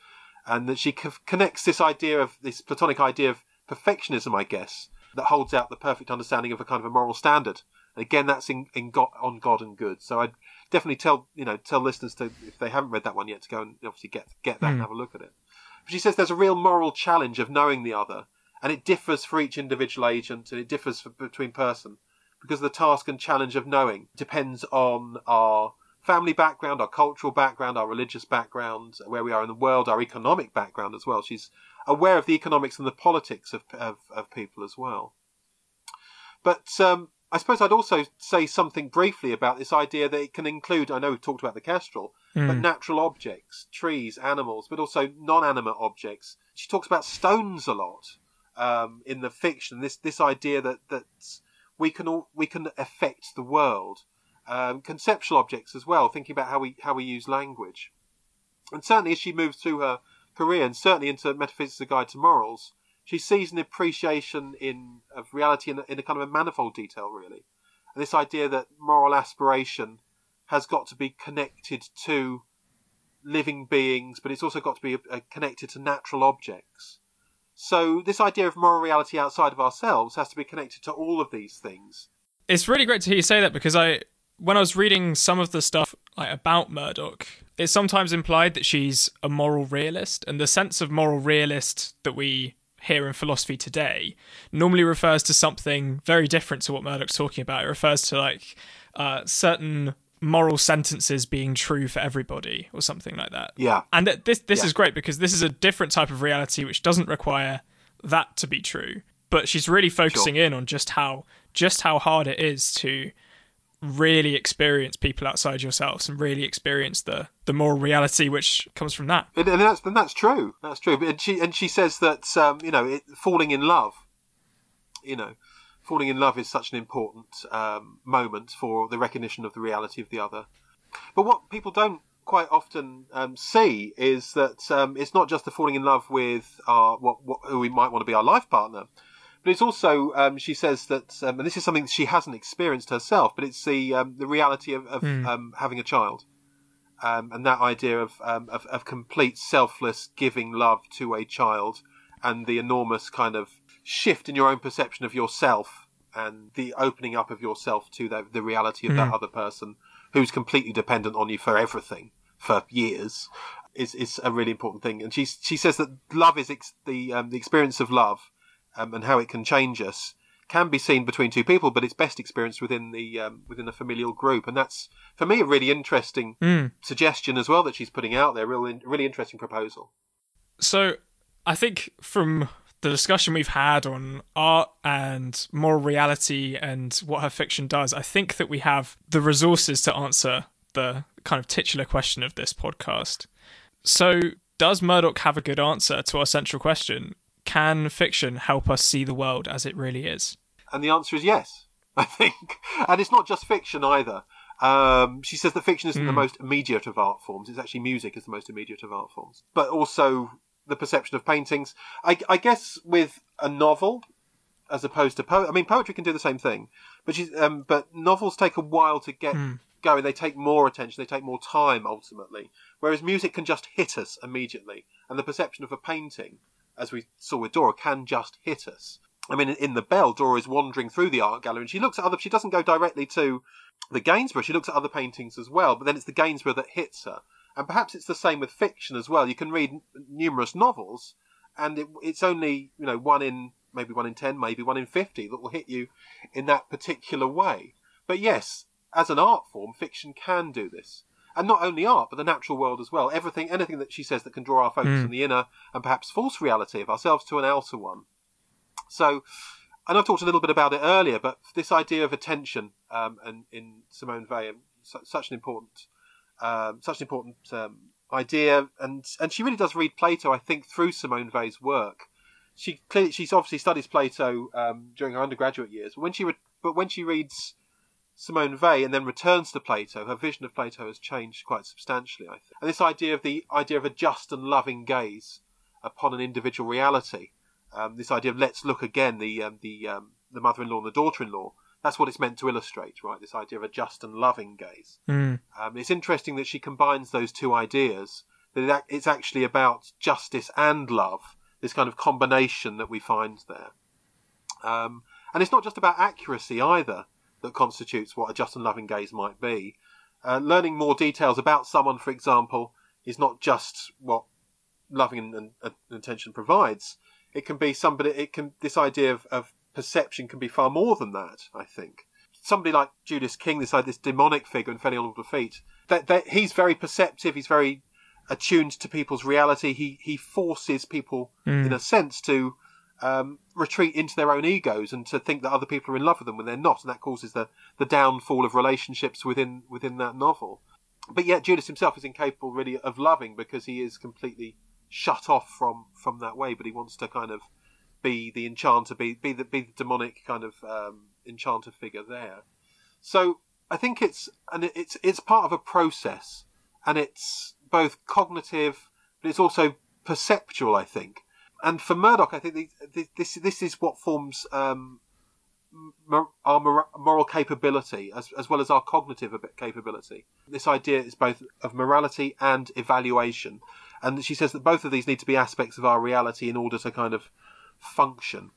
and that she connects this idea of this Platonic idea of perfectionism, I guess, that holds out the perfect understanding of a kind of a moral standard. And again, that's in, in God, on God and good. So I'd definitely tell you know tell listeners to if they haven't read that one yet to go and obviously get get that mm. and hmm. have a look at it. But she says there's a real moral challenge of knowing the other, and it differs for each individual agent and it differs for, between person because the task and challenge of knowing depends on our family background, our cultural background, our religious background, where we are in the world, our economic background as well. She's aware of the economics and the politics of, of, of people as well. But um, I suppose I'd also say something briefly about this idea that it can include, I know we've talked about the kestrel, mm. but natural objects, trees, animals, but also non-animate objects. She talks about stones a lot um, in the fiction. This this idea that that we can all, we can affect the world, um, conceptual objects as well. Thinking about how we how we use language, and certainly as she moves through her career and certainly into Metaphysics: A Guide to Morals, she sees an appreciation in of reality in a, in a kind of a manifold detail, really. And this idea that moral aspiration has got to be connected to living beings, but it's also got to be uh, connected to natural objects. So this idea of moral reality outside of ourselves has to be connected to all of these things. It's really great to hear you say that because I, when I was reading some of the stuff like about Murdoch, it's sometimes implied that she's a moral realist, and the sense of moral realist that we hear in philosophy today normally refers to something very different to what Murdoch's talking about. It refers to like uh, certain moral sentences being true for everybody or something like that. Yeah. And th- this this yeah. is great because this is a different type of reality which doesn't require that to be true. But she's really focusing sure. in on just how just how hard it is to really experience people outside yourselves and really experience the the moral reality which comes from that. And, and that's that's true. That's true. And she and she says that um, you know it, falling in love, you know, falling in love is such an important um, moment for the recognition of the reality of the other. But what people don't quite often um, see is that um, it's not just the falling in love with our what, what who we might want to be our life partner but it's also, um, she says that, um, and this is something she hasn't experienced herself, but it's the um, the reality of, of mm. having a child, um, and that idea of, um, of, of complete selfless giving love to a child, and the enormous kind of shift in your own perception of yourself, and the opening up of yourself to the, the reality of mm. that hmm. other person who's completely dependent on you for everything for years is is a really important thing. And she she says that love is ex- the um, the experience of love um, and how it can change us can be seen between two people, but it's best experienced within the um, within a familial group, and that's for me a really interesting mm. suggestion as well that she's putting out there. Really, really interesting proposal. So, I think from the discussion we've had on art and moral reality and what her fiction does, I think that we have the resources to answer the kind of titular question of this podcast. So, does Murdoch have a good answer to our central question? Can fiction help us see the world as it really is? And the answer is yes, I think. And it's not just fiction either. Um, she says that fiction isn't mm. the hmm. most immediate of art forms. It's actually music is the most immediate of art forms. But also the perception of paintings. I, I guess with a novel, as opposed to poetry. I mean, poetry can do the same thing, but she's, um, but novels take a while to get mm. going. They take more attention. They take more time ultimately. Whereas music can just hit us immediately, and the perception of a painting, as we saw with Dora, can just hit us. I mean, in the Bell, Dora is wandering through the art gallery, and she looks at other. She doesn't go directly to the Gainsborough. She looks at other paintings as well, but then it's the Gainsborough that hits her. And perhaps it's the same with fiction as well. You can read numerous novels, and it, it's only you know one in maybe one in ten, maybe one in fifty that will hit you in that particular way. But yes, as an art form, fiction can do this. And not only art, but the natural world as well. Everything, anything that she says that can draw our focus mm. from the inner and perhaps false reality of ourselves to an outer one. So, and I've talked a little bit about it earlier, but this idea of attention um, and in Simone Weil, such an important, um, such an important um, idea, and and she really does read Plato, I think, through Simone Weil's work. She clearly, she's obviously studies Plato um, during her undergraduate years, but when she re- but when she reads Simone Weil and then returns to Plato, her vision of Plato has changed quite substantially. I think, and this idea of the idea of a just and loving gaze upon an individual reality um, this idea of let's look again the um, the um, the mother-in-law and the daughter-in-law. That's what it's meant to illustrate, right? This idea of a just and loving gaze. Mm. it's interesting that she combines those two ideas. That it's actually about justice and love. This kind of combination that we find there. Um, and it's not just about accuracy either that constitutes what a just and loving gaze might be. Uh, learning more details about someone, for example, is not just what loving and, and, and attention provides. It can be somebody. It can this idea of, of perception can be far more than that. I think somebody like Julius King, this like this demonic figure in Fairly Honourable Defeat, that, that he's very perceptive. He's very attuned to people's reality. He he forces people, mm. in a sense, to um, retreat into their own egos and to think that other people are in love with them when they're not, and that causes the the downfall of relationships within within that novel. But yet Julius himself is incapable really of loving because he is completely shut off from from that way, but he wants to kind of be the enchanter, be be the be the demonic kind of um, enchanter figure there. So I think it's and it's it's part of a process, and it's both cognitive, but it's also perceptual. I think, and for Murdoch, I think the, this this is what forms um, our moral capability as, as well as our cognitive capability. This idea is both of morality and evaluation. And she says that both of these need to be aspects of our reality in order to kind of function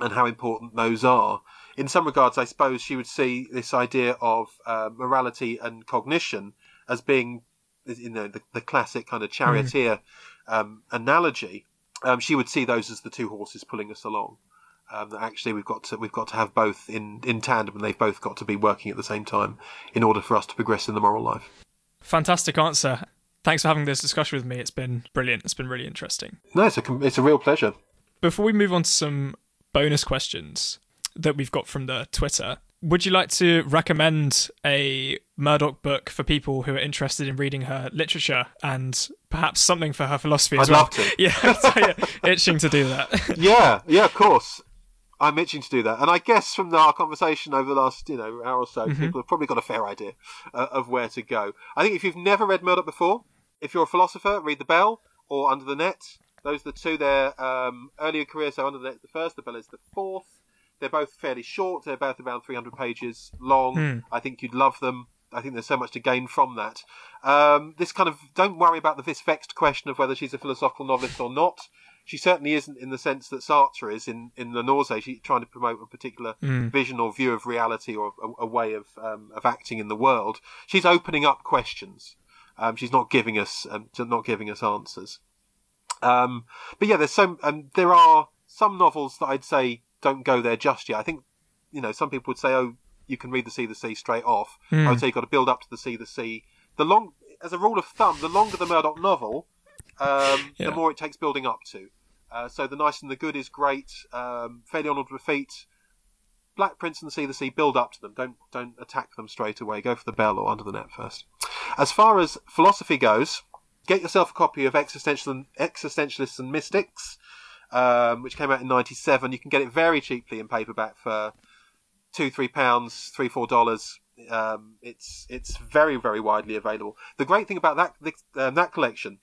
and how important those are. In some regards, I suppose she would see this idea of uh, morality and cognition as being, you know, the, the classic kind of charioteer mm. um, analogy. Um, she would see those as the two horses pulling us along. Um, that actually we've got to we've got to have both in in tandem, and they've both got to be working at the same time in order for us to progress in the moral life. Fantastic answer. Thanks for having this discussion with me. It's been brilliant. It's been really interesting. No, it's a, it's a real pleasure. Before we move on to some bonus questions that we've got from the Twitter, would you like to recommend a Murdoch book for people who are interested in reading her literature and perhaps something for her philosophy as I'd well? love to. Yeah, so, yeah, itching to do that. yeah, yeah, of course. I'm itching to do that, and I guess from our conversation over the last you know hour or so, mm-hmm. people have probably got a fair idea uh, of where to go. I think if you've never read Murdoch before, if you're a philosopher, read The Bell or Under the Net. Those are the two. Their um, earlier career, so Under the Net is the first, The Bell is the fourth. They're both fairly short. They're both around 300 pages long. Mm. I think you'd love them. I think there's so much to gain from that. Um, this kind of don't worry about the this vexed question of whether she's a philosophical novelist or not she certainly isn't in the sense that Sartre is in, in La Nausée. She's trying to promote a particular mm. vision or view of reality or a, a way of um, of acting in the world. She's opening up questions. Um, she's not giving us um, not giving us answers. Um, but yeah, there's some um, there are some novels that I'd say don't go there just yet. I think you know some people would say, oh, you can read the Sea the Sea straight off. Mm. I would say you've got to build up to the Sea the Sea. The long, as a rule of thumb, the longer the Murdoch novel, um, yeah. the more it takes building up to. Uh, so the nice and the good is great. Um, fairly honourable defeat. Black Prince and the Sea the Sea build up to them. Don't don't attack them straight away. Go for the bell or under the net first. As far as philosophy goes, get yourself a copy of Existential and, Existentialists and Mystics. Um, which came out in '97. You can get it very cheaply in paperback for two, three pounds, three, four dollars. Um, it's it's very very widely available. The great thing about that um, that collection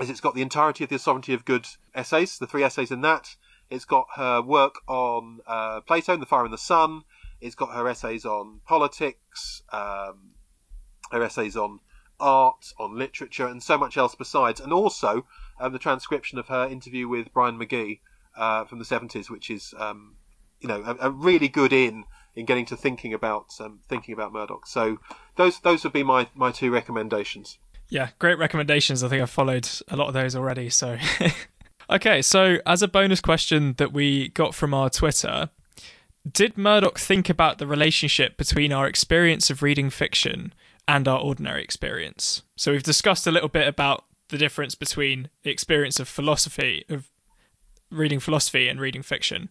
is it's got the entirety of the Sovereignty of Good essays, the three essays in that. It's got her work on uh, Plato and the Fire and the Sun. It's got her essays on politics, um, her essays on art, on literature, and so much else besides. And also um, the transcription of her interview with Bryan Magee uh, from the 70s, which is, um, you know, a, a, really good in in getting to thinking about um, thinking about Murdoch. So those those would be my, my two recommendations. Yeah, great recommendations. I think I've followed a lot of those already. So, okay. So, as a bonus question that we got from our Twitter, did Murdoch think about the relationship between our experience of reading fiction and our ordinary experience? So, we've discussed a little bit about the difference between the experience of philosophy, of reading philosophy and reading fiction.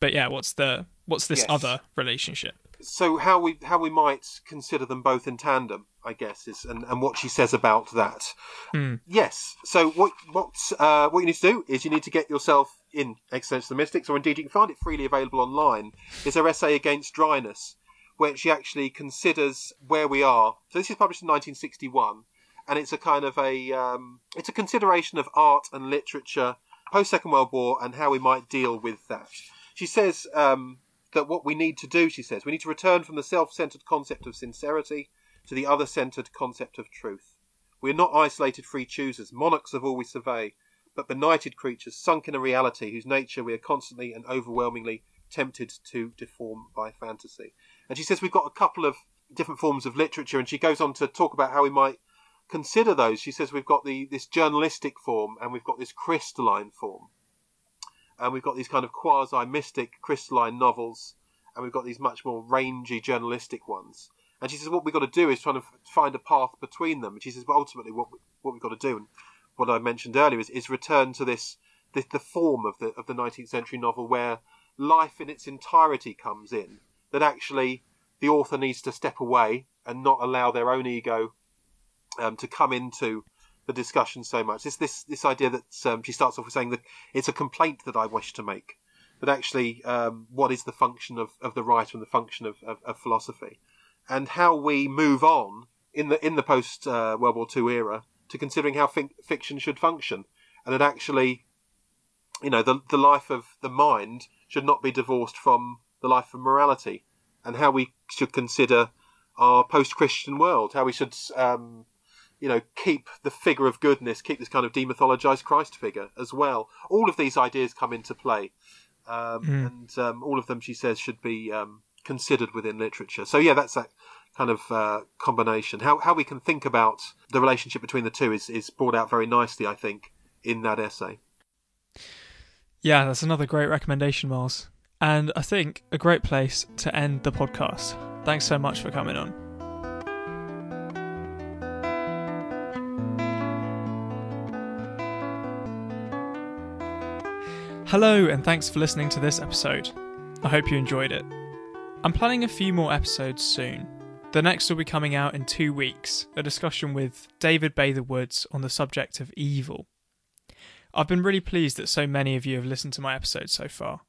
But yeah, what's the what's this yes. other relationship? So how we how we might consider them both in tandem, I guess, is and, and what she says about that. Mm. Yes. So what what uh, what you need to do is you need to get yourself in Existential Mystics, or indeed you can find it freely available online. Is her essay against dryness, where she actually considers where we are. So this is published in 1961, and it's a kind of a um, it's a consideration of art and literature post Second World War and how we might deal with that. She says um, that what we need to do, she says, we need to return from the self-centered concept of sincerity to the other-centered concept of truth. We are not isolated free choosers, monarchs of all we survey, but benighted creatures sunk in a reality whose nature we are constantly and overwhelmingly tempted to deform by fantasy. And she says we've got a couple of different forms of literature, and she goes on to talk about how we might consider those. She says we've got the this journalistic form and we've got this crystalline form, and we've got these kind of quasi mystic crystalline novels, and we've got these much more rangy journalistic ones. And she says what we've got to do is trying to find a path between them. And she says, but ultimately, what we, what we've got to do, and what I mentioned earlier, is, is return to this, this the form of the of the 19th century novel where life in its entirety comes in. That actually the author needs to step away and not allow their own ego um, to come into the discussion so much. This this this idea that um, she starts off with saying that it's a complaint that I wish to make, but actually, um, what is the function of, of the writer and the function of, of, of philosophy, and how we move on in the in the post uh, World War II era to considering how fi- fiction should function, and that actually, you know, the the life of the mind should not be divorced from the life of morality, and how we should consider our post-Christian world, how we should um, you know, keep the figure of goodness, keep this kind of demythologized Christ figure as well. All of these ideas come into play, um, mm. and um, all of them, she says, should be um, considered within literature. So yeah, that's that kind of uh, combination. How how we can think about the relationship between the two is is brought out very nicely, I think, in that essay. Yeah, that's another great recommendation, Miles. And I think a great place to end the podcast. Thanks so much for coming on. Hello, and thanks for listening to this episode. I hope you enjoyed it. I'm planning a few more episodes soon. The next will be coming out in two weeks, a discussion with David Bather Woods on the subject of evil. I've been really pleased that so many of you have listened to my episodes so far.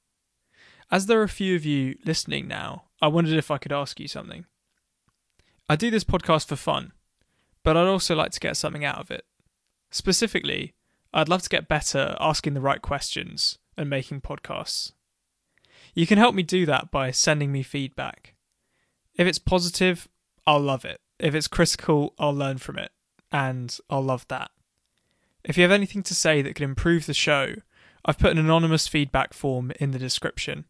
As there are a few of you listening now, I wondered if I could ask you something. I do this podcast for fun, but I'd also like to get something out of it. Specifically, I'd love to get better at asking the right questions and making podcasts. You can help me do that by sending me feedback. If it's positive, I'll love it. If it's critical, I'll learn from it, and I'll love that. If you have anything to say that could improve the show, I've put an anonymous feedback form in the description.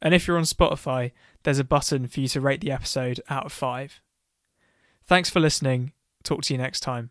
And if you're on Spotify, there's a button for you to rate the episode out of 5. Thanks for listening. Talk to you next time.